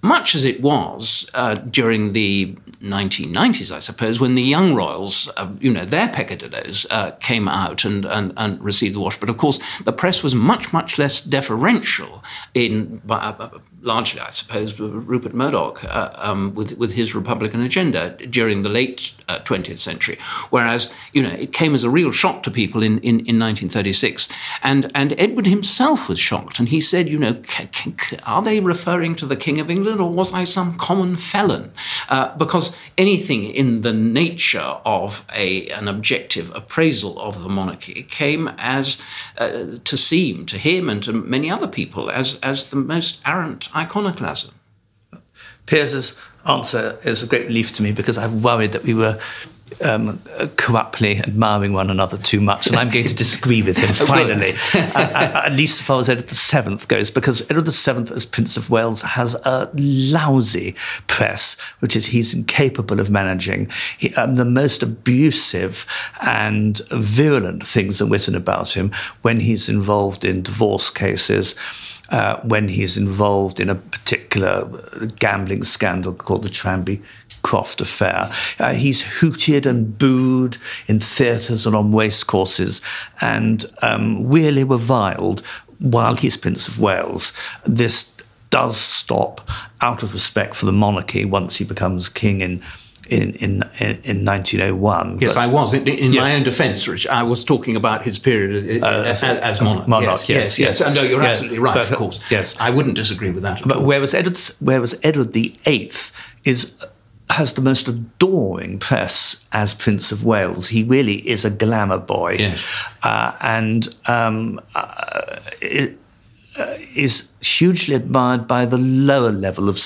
much as it was uh, during the 1990s, I suppose, when the young royals, uh, you know, their peccadillos uh, came out and, and, and, received the wash. But of course, the press was much, much less deferential in, uh, largely, I suppose, Rupert Murdoch uh, um, with, with his Republican agenda during the late 20th uh, century. Whereas, you know, it came as a real shock to people in, in, in 1936. And, and Edward himself was shocked. And he said, you know, are they referring to the King of England or was I some common felon? Uh, because anything in the nature of a, an objective appraisal of the monarchy came as uh, to seem to him and to many other people as, as the most arrant iconoclasm. Piers's answer is a great relief to me because I've worried that we were um, corruptly admiring one another too much, and I'm going to [laughs] disagree with him finally, [laughs] at, least as far as Edward VII goes, because Edward VII, as Prince of Wales, has a lousy press, which is he's incapable of managing. He, um, the most abusive and virulent things are written about him when he's involved in divorce cases. Uh, when he's involved in a particular gambling scandal called the Tranby Croft affair. Uh, he's hooted and booed in theatres and on racecourses and um, really reviled while he's Prince of Wales. This does stop out of respect for the monarchy once he becomes king in in in in 1901. Yes, I was in, in yes. my own defence, Rich. I was talking about his period uh, as, as, as, monarch. monarch. Yes, yes. yes, yes. No, you're absolutely right. But, of course. Yes, I wouldn't disagree with that. but whereas Edward, whereas Edward the Eighth is has the most adoring press as Prince of Wales. He really is a glamour boy. Yes. Uh, and um, uh, it, uh, is hugely admired by the lower level of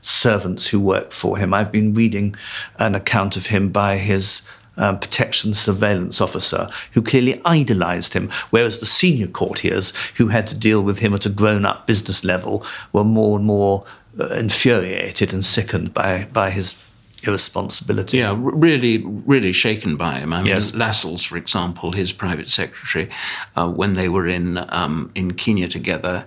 servants who work for him. I've been reading an account of him by his um, protection surveillance officer who clearly idolized him, whereas the senior courtiers who had to deal with him at a grown up business level were more and more uh, infuriated and sickened by, by his irresponsibility. Yeah, really, really shaken by him. I mean, Yes. Lascelles, for example, his private secretary, uh, when they were in um, in Kenya together.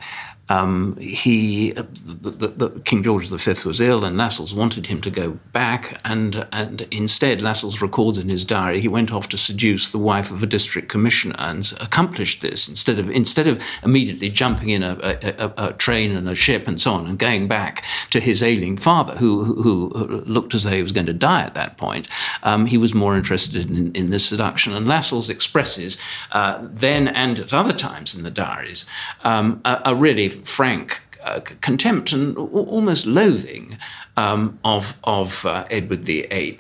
Um, he, the, the, the, King George V was ill, and Lascelles wanted him to go back, and and instead Lascelles records in his diary he went off to seduce the wife of a district commissioner and accomplished this instead of instead of immediately jumping in a, a, a, a train and a ship and so on and going back to his ailing father, who who, looked as though he was going to die at that point. Um, he was more interested in, in this seduction, and Lascelles expresses uh, then and at other times in the diaries um, a really frank uh, contempt and almost loathing um, of of uh, Edward VIII.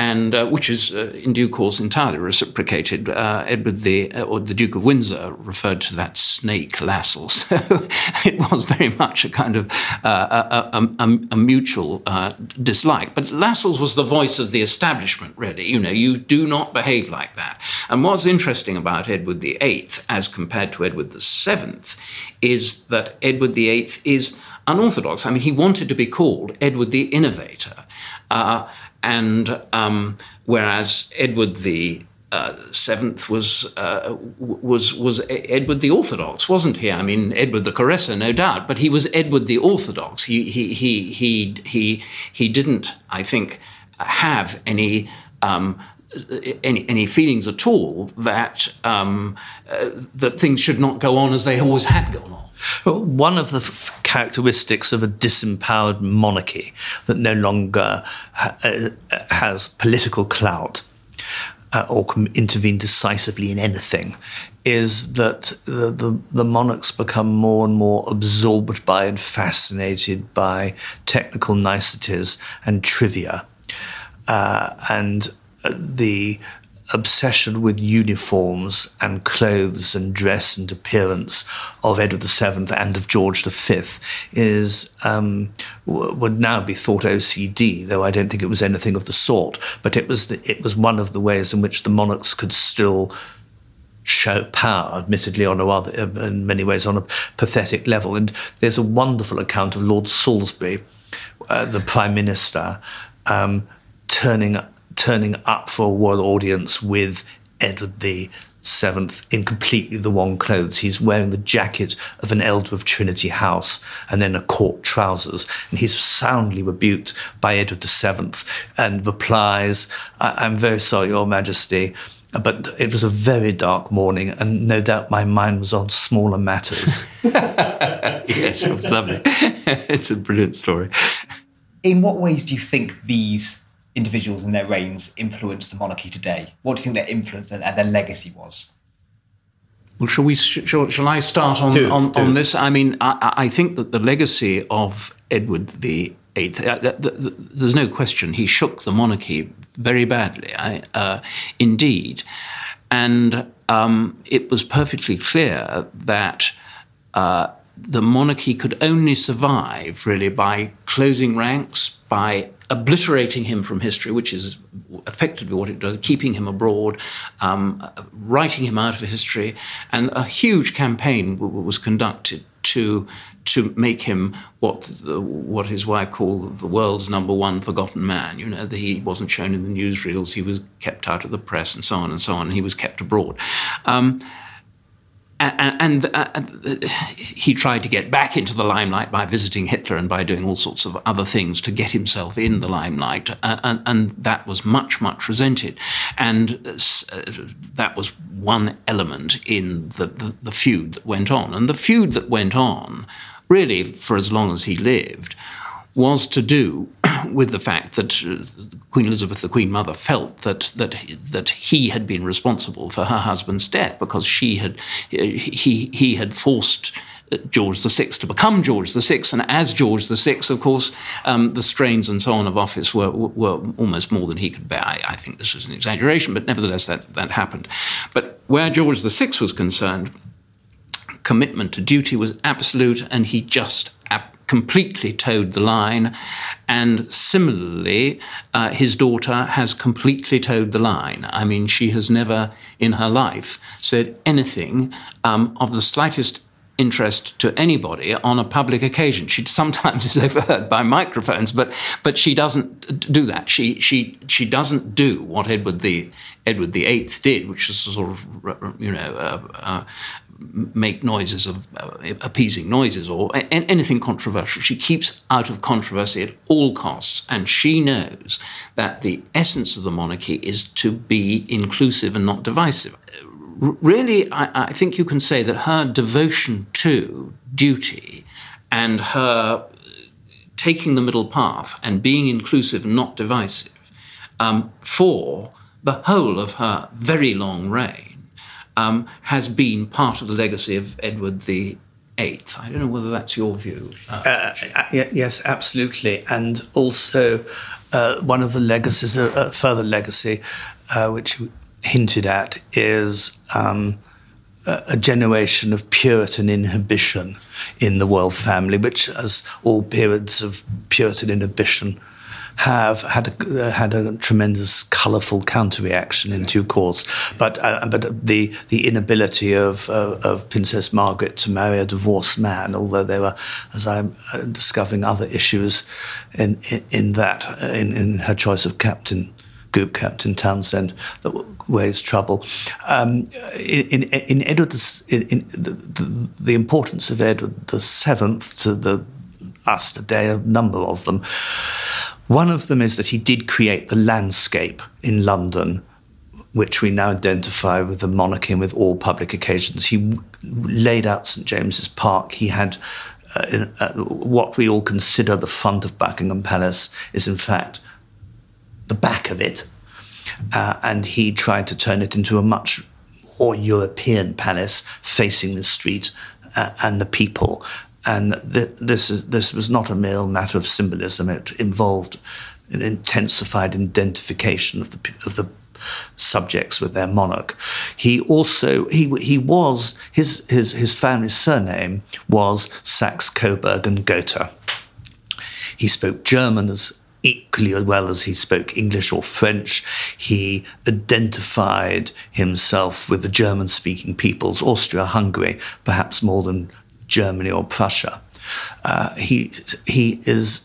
And uh, which is, uh, in due course, entirely reciprocated. Uh, Edward the uh, or the Duke of Windsor referred to that snake Lascelles. [laughs] So it was very much a kind of uh, a, a, a, mutual uh, dislike. But Lascelles was the voice of the establishment. Really, you know, you do not behave like that. And what's interesting about Edward VIII, as compared to Edward VII, is that Edward VIII is unorthodox. I mean, he wanted to be called Edward the Innovator. And um, whereas Edward the uh, seventh was uh, was was Edward the Orthodox, wasn't he? I mean, Edward the Caresser, no doubt, but he was Edward the Orthodox. He he he he he he didn't, I think, have any. Um, any, any feelings at all that um, uh, that things should not go on as they always had gone on. One of the f- characteristics of a disempowered monarchy that no longer ha- uh, has political clout uh, or can intervene decisively in anything is that the, the, the monarchs become more and more absorbed by and fascinated by technical niceties and trivia. Uh, and uh, the obsession with uniforms and clothes and dress and appearance of Edward VII and of George V is um, w- would now be thought OCD, though I don't think it was anything of the sort. But it was the, it was one of the ways in which the monarchs could still show power, admittedly on a rather, in many ways on a pathetic level. And there's a wonderful account of Lord Salisbury, uh, the Prime Minister, um, turning turning up for a royal audience with Edward the Seventh in completely the wrong clothes. He's wearing the jacket of an elder of Trinity House and then a court trousers. And he's soundly rebuked by Edward the Seventh and replies, I- I'm very sorry, Your Majesty. But it was a very dark morning, and no doubt my mind was on smaller matters. [laughs] yes, it was lovely. [laughs] it's a brilliant story. In what ways do you think these individuals and their reigns influenced the monarchy today? What do you think their influence and and their legacy was? Well, shall we? Shall, shall I start on Do, on, do. on this? I mean, I, I think that the legacy of Edward the Eighth. Uh, th- th- th- there's no question he shook the monarchy very badly, I, uh, indeed, and um, it was perfectly clear that. Uh, the monarchy could only survive really by closing ranks, by obliterating him from history, which is effectively what it does, keeping him abroad, um, writing him out of history, and a huge campaign was conducted to to make him what the, what his wife called the world's number one forgotten man. You know, he wasn't shown in the newsreels, he was kept out of the press, and so on and so on. And he was kept abroad. Um, and, and uh, he tried to get back into the limelight by visiting Hitler and by doing all sorts of other things to get himself in the limelight, uh, and, and that was much, much resented. And uh, that was one element in the, the, the feud that went on. And the feud that went on, really, for as long as he lived, was to do [clears throat] with the fact that uh, Queen Elizabeth, the Queen Mother, felt that that that he had been responsible for her husband's death because she had he he had forced. George VI to become George VI, and as George VI, of course, um, the strains and so on of office were were almost more than he could bear. I, I think this was an exaggeration, but nevertheless, that that happened. But where George VI was concerned, commitment to duty was absolute, and he just completely toed the line. And similarly, uh, his daughter has completely toed the line. I mean, she has never in her life said anything um, of the slightest interest to anybody on a public occasion. She sometimes [laughs] is overheard by microphones, but but she doesn't do that. She she she doesn't do what Edward the Edward the Eighth did, which was sort of you know uh, uh, make noises of uh, appeasing noises or a- anything controversial. She keeps out of controversy at all costs, and she knows that the essence of the monarchy is to be inclusive and not divisive. Really, I-, I think you can say that her devotion to duty and her taking the middle path and being inclusive and not divisive um, for the whole of her very long reign um, has been part of the legacy of Edward the Eighth. I don't know whether that's your view. Uh, uh, yes, absolutely. And also, uh, one of the legacies, a, further legacy, uh, which you hinted at, is um, a generation of Puritan inhibition in the royal family, which, as all periods of Puritan inhibition have had a, uh, had a tremendous colourful counter reaction in due course. But uh, but the the inability of uh, of Princess Margaret to marry a divorced man, although there were, as I'm uh, discovering, other issues in in, in that uh, in, in her choice of captain. Group Captain Townsend that raised trouble. Um, in, in, in Edward, in, in the, the, the, importance of Edward the Seventh to the us today, a number of them, one of them is that he did create the landscape in London, which we now identify with the monarchy and with all public occasions. He laid out St James's Park. He had uh, in, uh, what we all consider the front of Buckingham Palace is in fact the back of it. Uh, and he tried to turn it into a much more European palace facing the street uh, and the people and th- this is this was not a mere matter of symbolism. It involved an intensified identification of the of the subjects with their monarch. He also he he was his his his family's surname was Saxe Coburg and Gotha. He spoke German as equally as well as he spoke English or French. He identified himself with the German speaking peoples, Austria Hungary, perhaps more than Germany or Prussia. Uh, he he is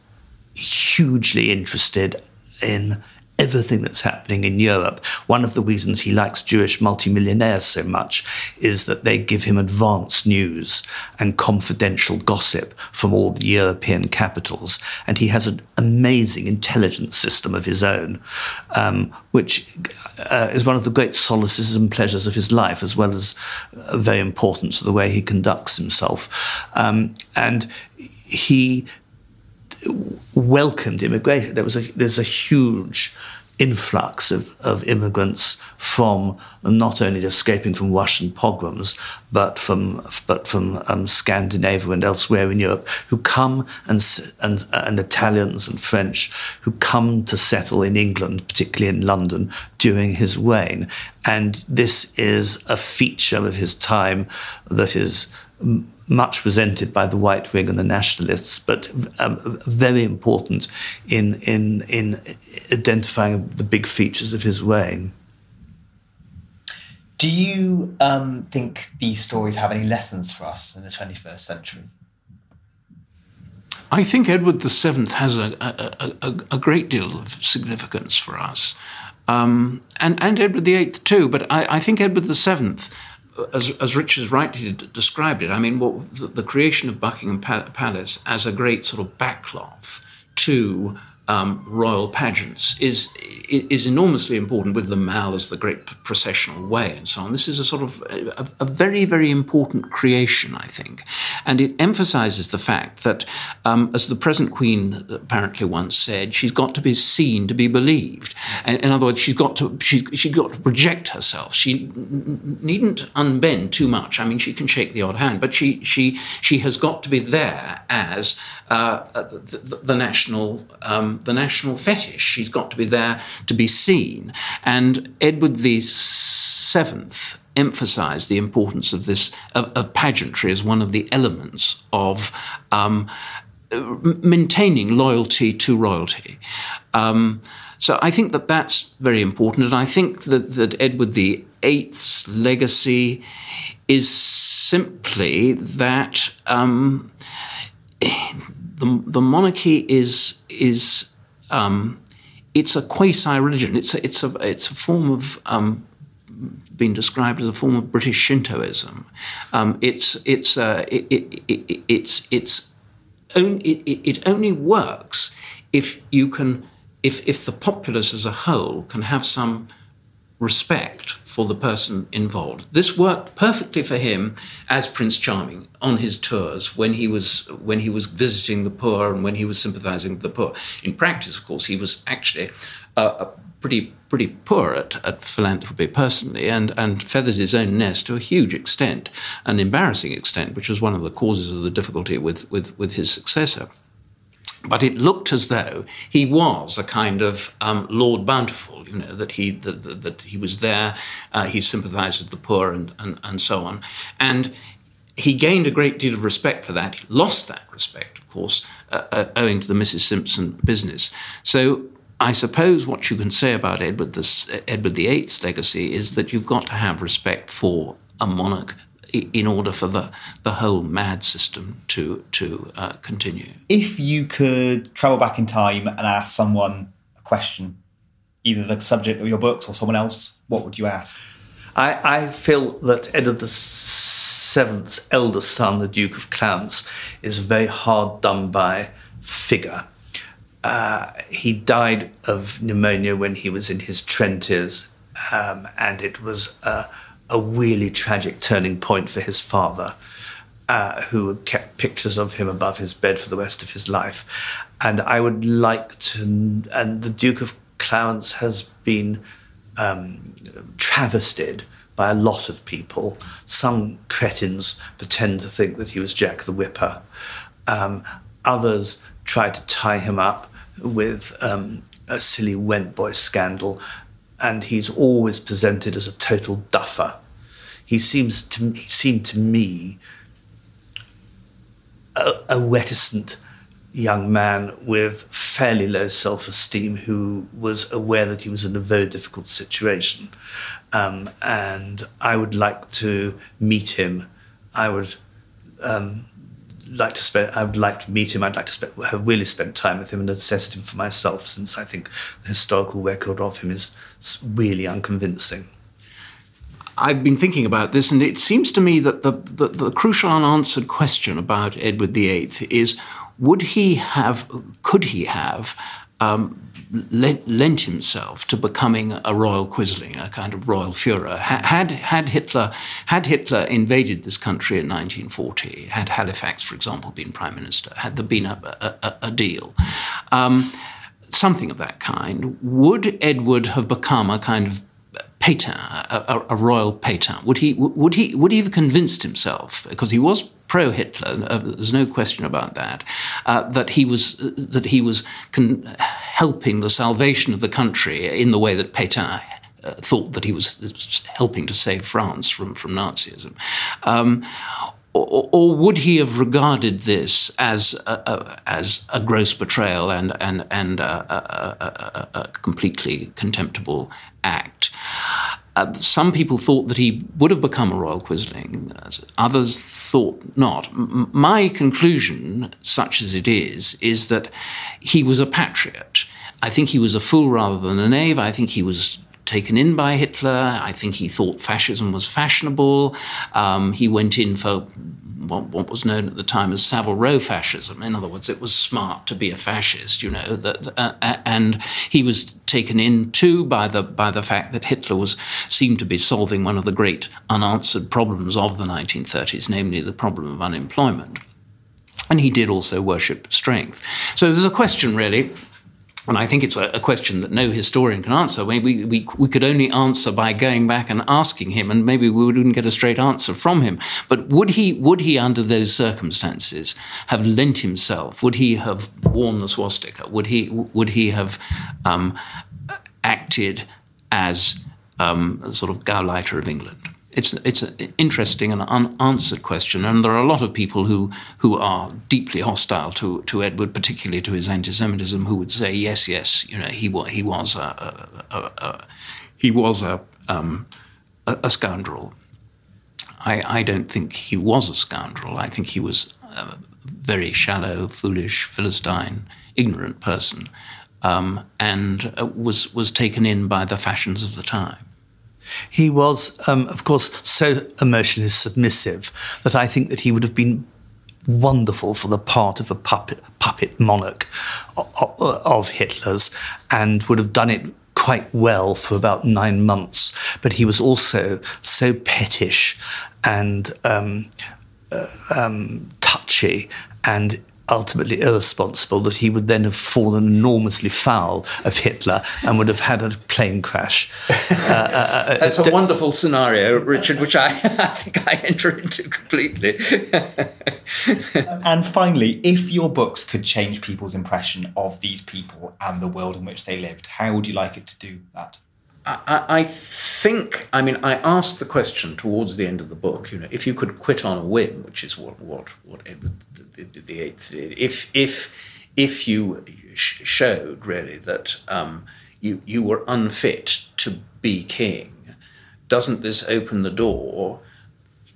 hugely interested in everything that's happening in Europe. One of the reasons he likes Jewish multimillionaires so much is that they give him advance news and confidential gossip from all the European capitals. And he has an amazing intelligence system of his own, um, which uh, is one of the great solaces and pleasures of his life, as well as uh, very important to the way he conducts himself. Um, and he welcomed immigration. There was a there's a huge influx of, of immigrants from not only escaping from Russian pogroms, but from but from um, Scandinavia and elsewhere in Europe, who come and, and and Italians and French who come to settle in England, particularly in London, during his reign. And this is a feature of his time that is much resented by the White Wing and the nationalists, but um, very important in, in, in identifying the big features of his reign. Do you um, think these stories have any lessons for us in the 21st century? I think Edward VII has a, a, a, a great deal of significance for us. Um, and, and Edward VIII too, but I, I think Edward VII as, as Richard rightly described it, I mean, what, the, the creation of Buckingham Palace as a great sort of backcloth to um, royal pageants is is enormously important with the Mall as the great processional way and so on. This is a sort of a, a, very very important creation, I think, and it emphasises the fact that, um, as the present Queen apparently once said, she's got to be seen to be believed. And, in other words, she's got to she she got to project herself. She needn't unbend too much. I mean, she can shake the odd hand, but she she she has got to be there as uh, the, the, the, national. Um, the national fetish. She's got to be there to be seen. And Edward the Seventh emphasized the importance of this of, of pageantry as one of the elements of um, maintaining loyalty to royalty. Um, so I think that that's very important, and I think that, that Edward VIII's legacy is simply that um, the, the monarchy is is um, it's a quasi religion. It's a, it's a it's a form of um, been described as a form of British Shintoism. Um, it's it's uh, it, it, it, it's it's it only works if you can if if the populace as a whole can have some respect for the person involved. This worked perfectly for him as Prince Charming on his tours when he was when he was visiting the poor and when he was sympathizing with the poor. In practice, of course, he was actually uh, pretty pretty poor at, at philanthropy personally and, and feathered his own nest to a huge extent, an embarrassing extent, which was one of the causes of the difficulty with, with, with his successor. But it looked as though he was a kind of um, Lord Bountiful, you know, that he that, that, that he was there, uh, he sympathised with the poor and, and, and so on. And he gained a great deal of respect for that. He lost that respect, of course, uh, uh, owing to the Mrs. Simpson business. So I suppose what you can say about Edward, the, Edward VIII's legacy is that you've got to have respect for a monarch in order for the, the whole mad system to, to uh, continue. If you could travel back in time and ask someone a question, either the subject of your books or someone else, what would you ask? I, I feel that Edward VII's eldest son, the Duke of Clarence, is a very hard done by figure. Uh, he died of pneumonia when he was in his twenties, um, and it was a, a really tragic turning point for his father, uh, who kept pictures of him above his bed for the rest of his life. And I would like to, and the Duke of Clarence has been um, travestied by a lot of people. Some cretins pretend to think that he was Jack the Whipper. Um, others try to tie him up with um, a silly Went Boy scandal and he's always presented as a total duffer. He seems to he seemed to me a, a reticent young man with fairly low self-esteem who was aware that he was in a very difficult situation, um, and I would like to meet him. I would. Um, like to spend. I would like to meet him. I'd like to spend, have really spent time with him and assessed him for myself, since I think the historical record of him is really unconvincing. I've been thinking about this, and it seems to me that the, the, the crucial unanswered question about Edward VIII is: Would he have? Could he have? Um, lent, lent, himself to becoming a royal quisling, a kind of royal Führer. Had, had, Hitler, had Hitler invaded this country in 1940, had Halifax, for example, been prime minister, had there been a, a, a deal, um, something of that kind, would Edward have become a kind of Pétain, a, a, royal Pétain? Would he, would, he, would he have convinced himself, because he was pro Hitler, uh, there's no question about that, uh, that he was, uh, that he was con- helping the salvation of the country in the way that Pétain uh, thought that he was helping to save France from, from Nazism. Um, or, would he have regarded this as a, a, as a gross betrayal and, and, and a, a completely contemptible act? Uh, some people thought that he would have become a royal quisling, others thought not. M- my conclusion, such as it is, is that he was a patriot. I think he was a fool rather than a knave. I think he was taken in by Hitler. I think he thought fascism was fashionable. Um, he went in for what, what, was known at the time as Savile Row fascism. In other words, it was smart to be a fascist, you know. That, uh, uh, and he was taken in too by the by the fact that Hitler was seemed to be solving one of the great unanswered problems of the 1930s, namely the problem of unemployment. And he did also worship strength. So there's a question really and I think it's a, question that no historian can answer. Maybe we, we could only answer by going back and asking him, and maybe we wouldn't get a straight answer from him. But would he, would he, under those circumstances, have lent himself? Would he have worn the swastika? Would he, would he have um, acted as um, a sort of Gauleiter of England? It's it's an interesting and unanswered question, and there are a lot of people who who are deeply hostile to to Edward, particularly to his anti-Semitism, who would say yes, yes, you know, he he was a, a, a, a he was a, um, a scoundrel. I, I don't think he was a scoundrel. I think he was a very shallow, foolish, philistine, ignorant person, um, and uh, was was taken in by the fashions of the time. He was, um, of course, so emotionally submissive that I think that he would have been wonderful for the part of a puppet, puppet monarch of Hitler's and would have done it quite well for about nine months. But he was also so pettish and um, uh, um, touchy and ultimately irresponsible that he would then have fallen enormously foul of Hitler and would have had a plane crash. [laughs] Uh, uh, uh, That's a wonderful scenario, Richard, which I, [laughs] I think I enter into completely. [laughs] and finally, if your books could change people's impression of these people and the world in which they lived, how would you like it to do that? I, I, think, I mean, I asked the question towards the end of the book, you know, if you could quit on a whim, which is what, what, what the, eighth, if, if, if you showed really that um, you, you were unfit to be king, doesn't this open the door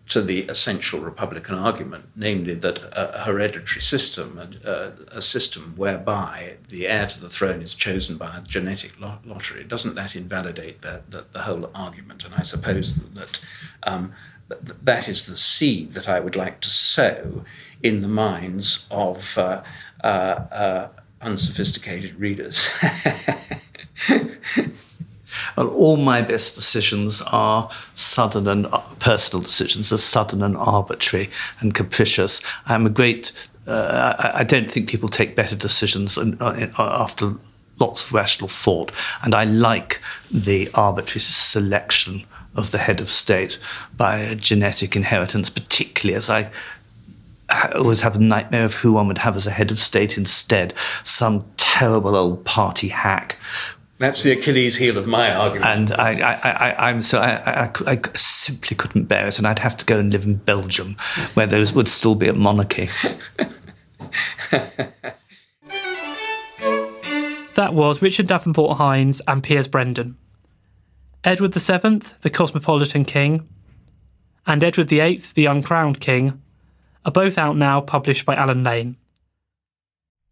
to the essential Republican argument, namely that a, hereditary system, a, a, system whereby the heir to the throne is chosen by a genetic lottery, doesn't that invalidate the, whole argument? And I suppose that um, that is the seed that I would like to sow in the minds of uh, uh, uh, unsophisticated readers. [laughs] All my best decisions are sudden and uh, personal decisions, are sudden and arbitrary and capricious. I'm a great. Uh, I, I, don't think people take better decisions in, uh, uh, after lots of rational thought, and I like the arbitrary selection of the head of state by genetic inheritance, particularly as I always have a nightmare of who one would have as a head of state instead. Some terrible old party hack that's the Achilles heel of my argument. And I, I, I, am so I, I, I, simply couldn't bear it, and I'd have to go and live in Belgium, where there would still be a monarchy. [laughs] that was Richard Davenport Hines and Piers Brendon. Edward VII, the Cosmopolitan King, and Edward VIII, the Uncrowned King, are both out now, published by Allen Lane.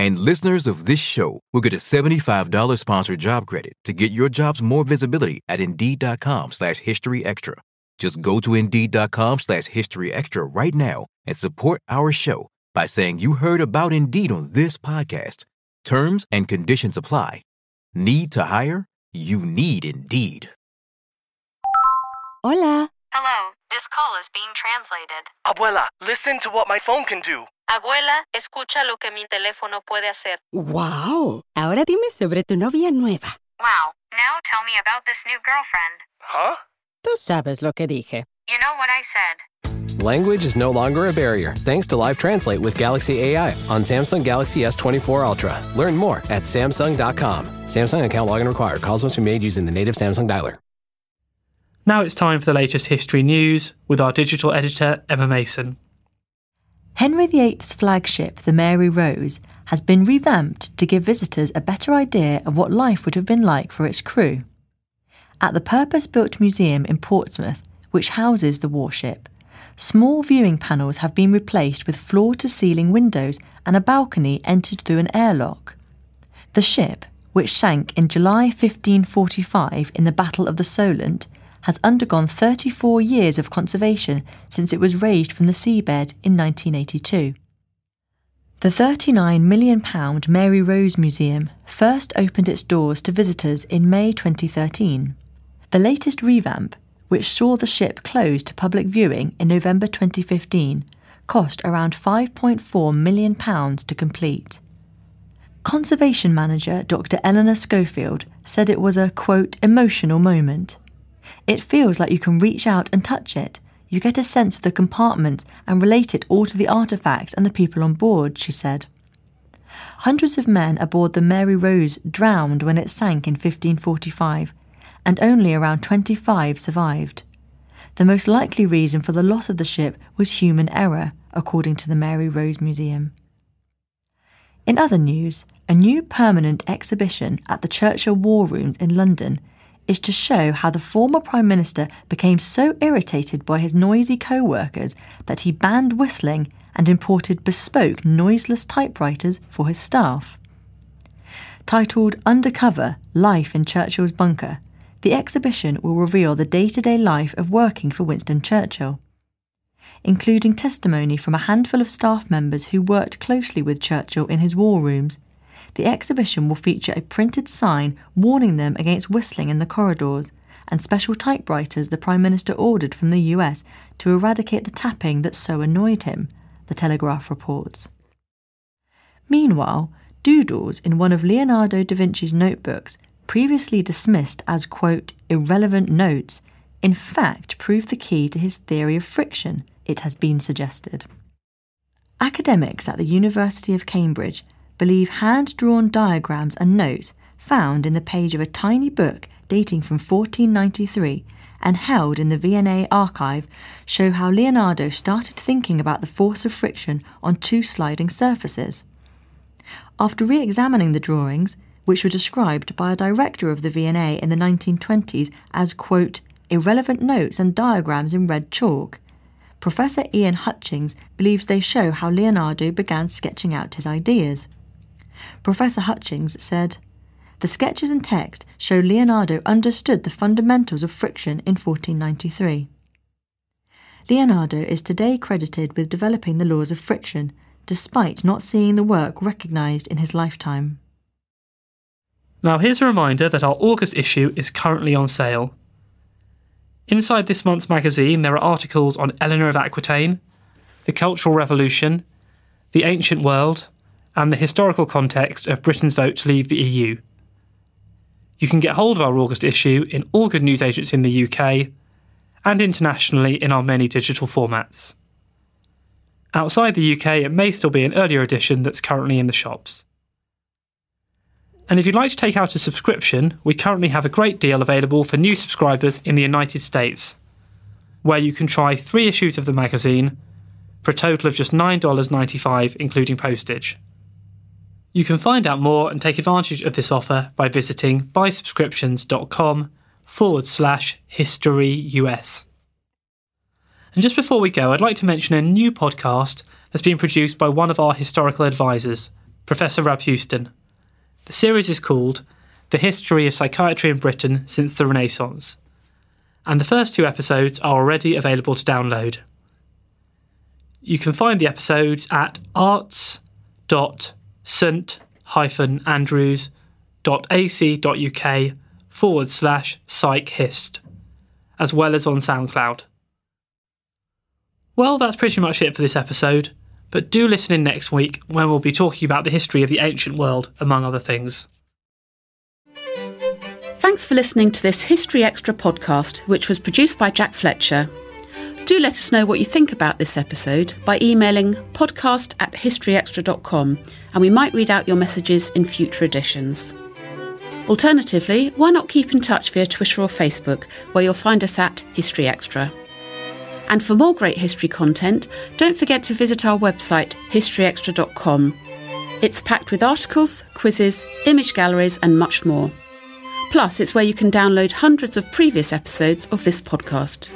And listeners of this show will get a $75 sponsored job credit to get your jobs more visibility at Indeed.com slash History Extra. Just go to Indeed.com slash History Extra right now and support our show by saying you heard about Indeed on this podcast. Terms and conditions apply. Need to hire? You need Indeed. Hola. Hello, this call is being translated. Abuela, listen to what my phone can do. Abuela, escucha lo que mi teléfono puede hacer. ¡Wow! Ahora dime sobre tu novia nueva. Wow, now tell me about this new girlfriend. Huh? Tú sabes lo que dije. You know what I said. Language is no longer a barrier thanks to Live Translate with Galaxy AI on Samsung Galaxy S24 Ultra. Learn more at Samsung.com. Samsung account login required. Calls must be made using the native Samsung dialer. Now it's time for the latest history news with our digital editor, Emma Mason. Henry VIII's flagship, the Mary Rose, has been revamped to give visitors a better idea of what life would have been like for its crew. At the purpose built museum in Portsmouth, which houses the warship, small viewing panels have been replaced with floor to ceiling windows and a balcony entered through an airlock. The ship, which sank in July 1545 in the Battle of the Solent, has undergone 34 years of conservation since it was raised from the seabed in 1982. The £39 million Mary Rose Museum first opened its doors to visitors in May 2013. The latest revamp, which saw the ship closed to public viewing in November 2015, cost around £5.4 million to complete. Conservation manager Dr. Eleanor Schofield said it was a quote emotional moment. It feels like you can reach out and touch it. You get a sense of the compartment and relate it all to the artefacts and the people on board, she said. Hundreds of men aboard the Mary Rose drowned when it sank in 1545, and only around 25 survived. The most likely reason for the loss of the ship was human error, according to the Mary Rose Museum. In other news, a new permanent exhibition at the Churchill War Rooms in London is to show how the former Prime Minister became so irritated by his noisy co workers that he banned whistling and imported bespoke noiseless typewriters for his staff. Titled Undercover Life in Churchill's Bunker, the exhibition will reveal the day to day life of working for Winston Churchill. Including testimony from a handful of staff members who worked closely with Churchill in his war rooms the exhibition will feature a printed sign warning them against whistling in the corridors and special typewriters the Prime Minister ordered from the US to eradicate the tapping that so annoyed him, the Telegraph reports. Meanwhile, doodles in one of Leonardo da Vinci's notebooks, previously dismissed as, quote, irrelevant notes, in fact prove the key to his theory of friction, it has been suggested. Academics at the University of Cambridge believe hand drawn diagrams and notes found in the page of a tiny book dating from 1493 and held in the V&A archive show how Leonardo started thinking about the force of friction on two sliding surfaces. After re examining the drawings, which were described by a director of the V&A in the 1920s as, quote, irrelevant notes and diagrams in red chalk, Professor Ian Hutchings believes they show how Leonardo began sketching out his ideas. Professor Hutchings said, The sketches and text show Leonardo understood the fundamentals of friction in 1493. Leonardo is today credited with developing the laws of friction, despite not seeing the work recognised in his lifetime. Now, here's a reminder that our August issue is currently on sale. Inside this month's magazine, there are articles on Eleanor of Aquitaine, the Cultural Revolution, the Ancient World, and the historical context of Britain's vote to leave the EU. You can get hold of our August issue in all good newsagents in the UK and internationally in our many digital formats. Outside the UK, it may still be an earlier edition that's currently in the shops. And if you'd like to take out a subscription, we currently have a great deal available for new subscribers in the United States, where you can try three issues of the magazine for a total of just $9.95, including postage. You can find out more and take advantage of this offer by visiting buysubscriptions.com forward slash history US. And just before we go, I'd like to mention a new podcast that's been produced by one of our historical advisors, Professor Rab Houston. The series is called The History of Psychiatry in Britain Since the Renaissance, and the first two episodes are already available to download. You can find the episodes at arts.com st-andrews.ac.uk forward slash psychhist, as well as on SoundCloud. Well, that's pretty much it for this episode, but do listen in next week when we'll be talking about the history of the ancient world, among other things. Thanks for listening to this History Extra podcast, which was produced by Jack Fletcher. Do let us know what you think about this episode by emailing podcast at historyextra.com and we might read out your messages in future editions. Alternatively, why not keep in touch via Twitter or Facebook, where you'll find us at History Extra. And for more great history content, don't forget to visit our website, historyextra.com. It's packed with articles, quizzes, image galleries, and much more. Plus, it's where you can download hundreds of previous episodes of this podcast.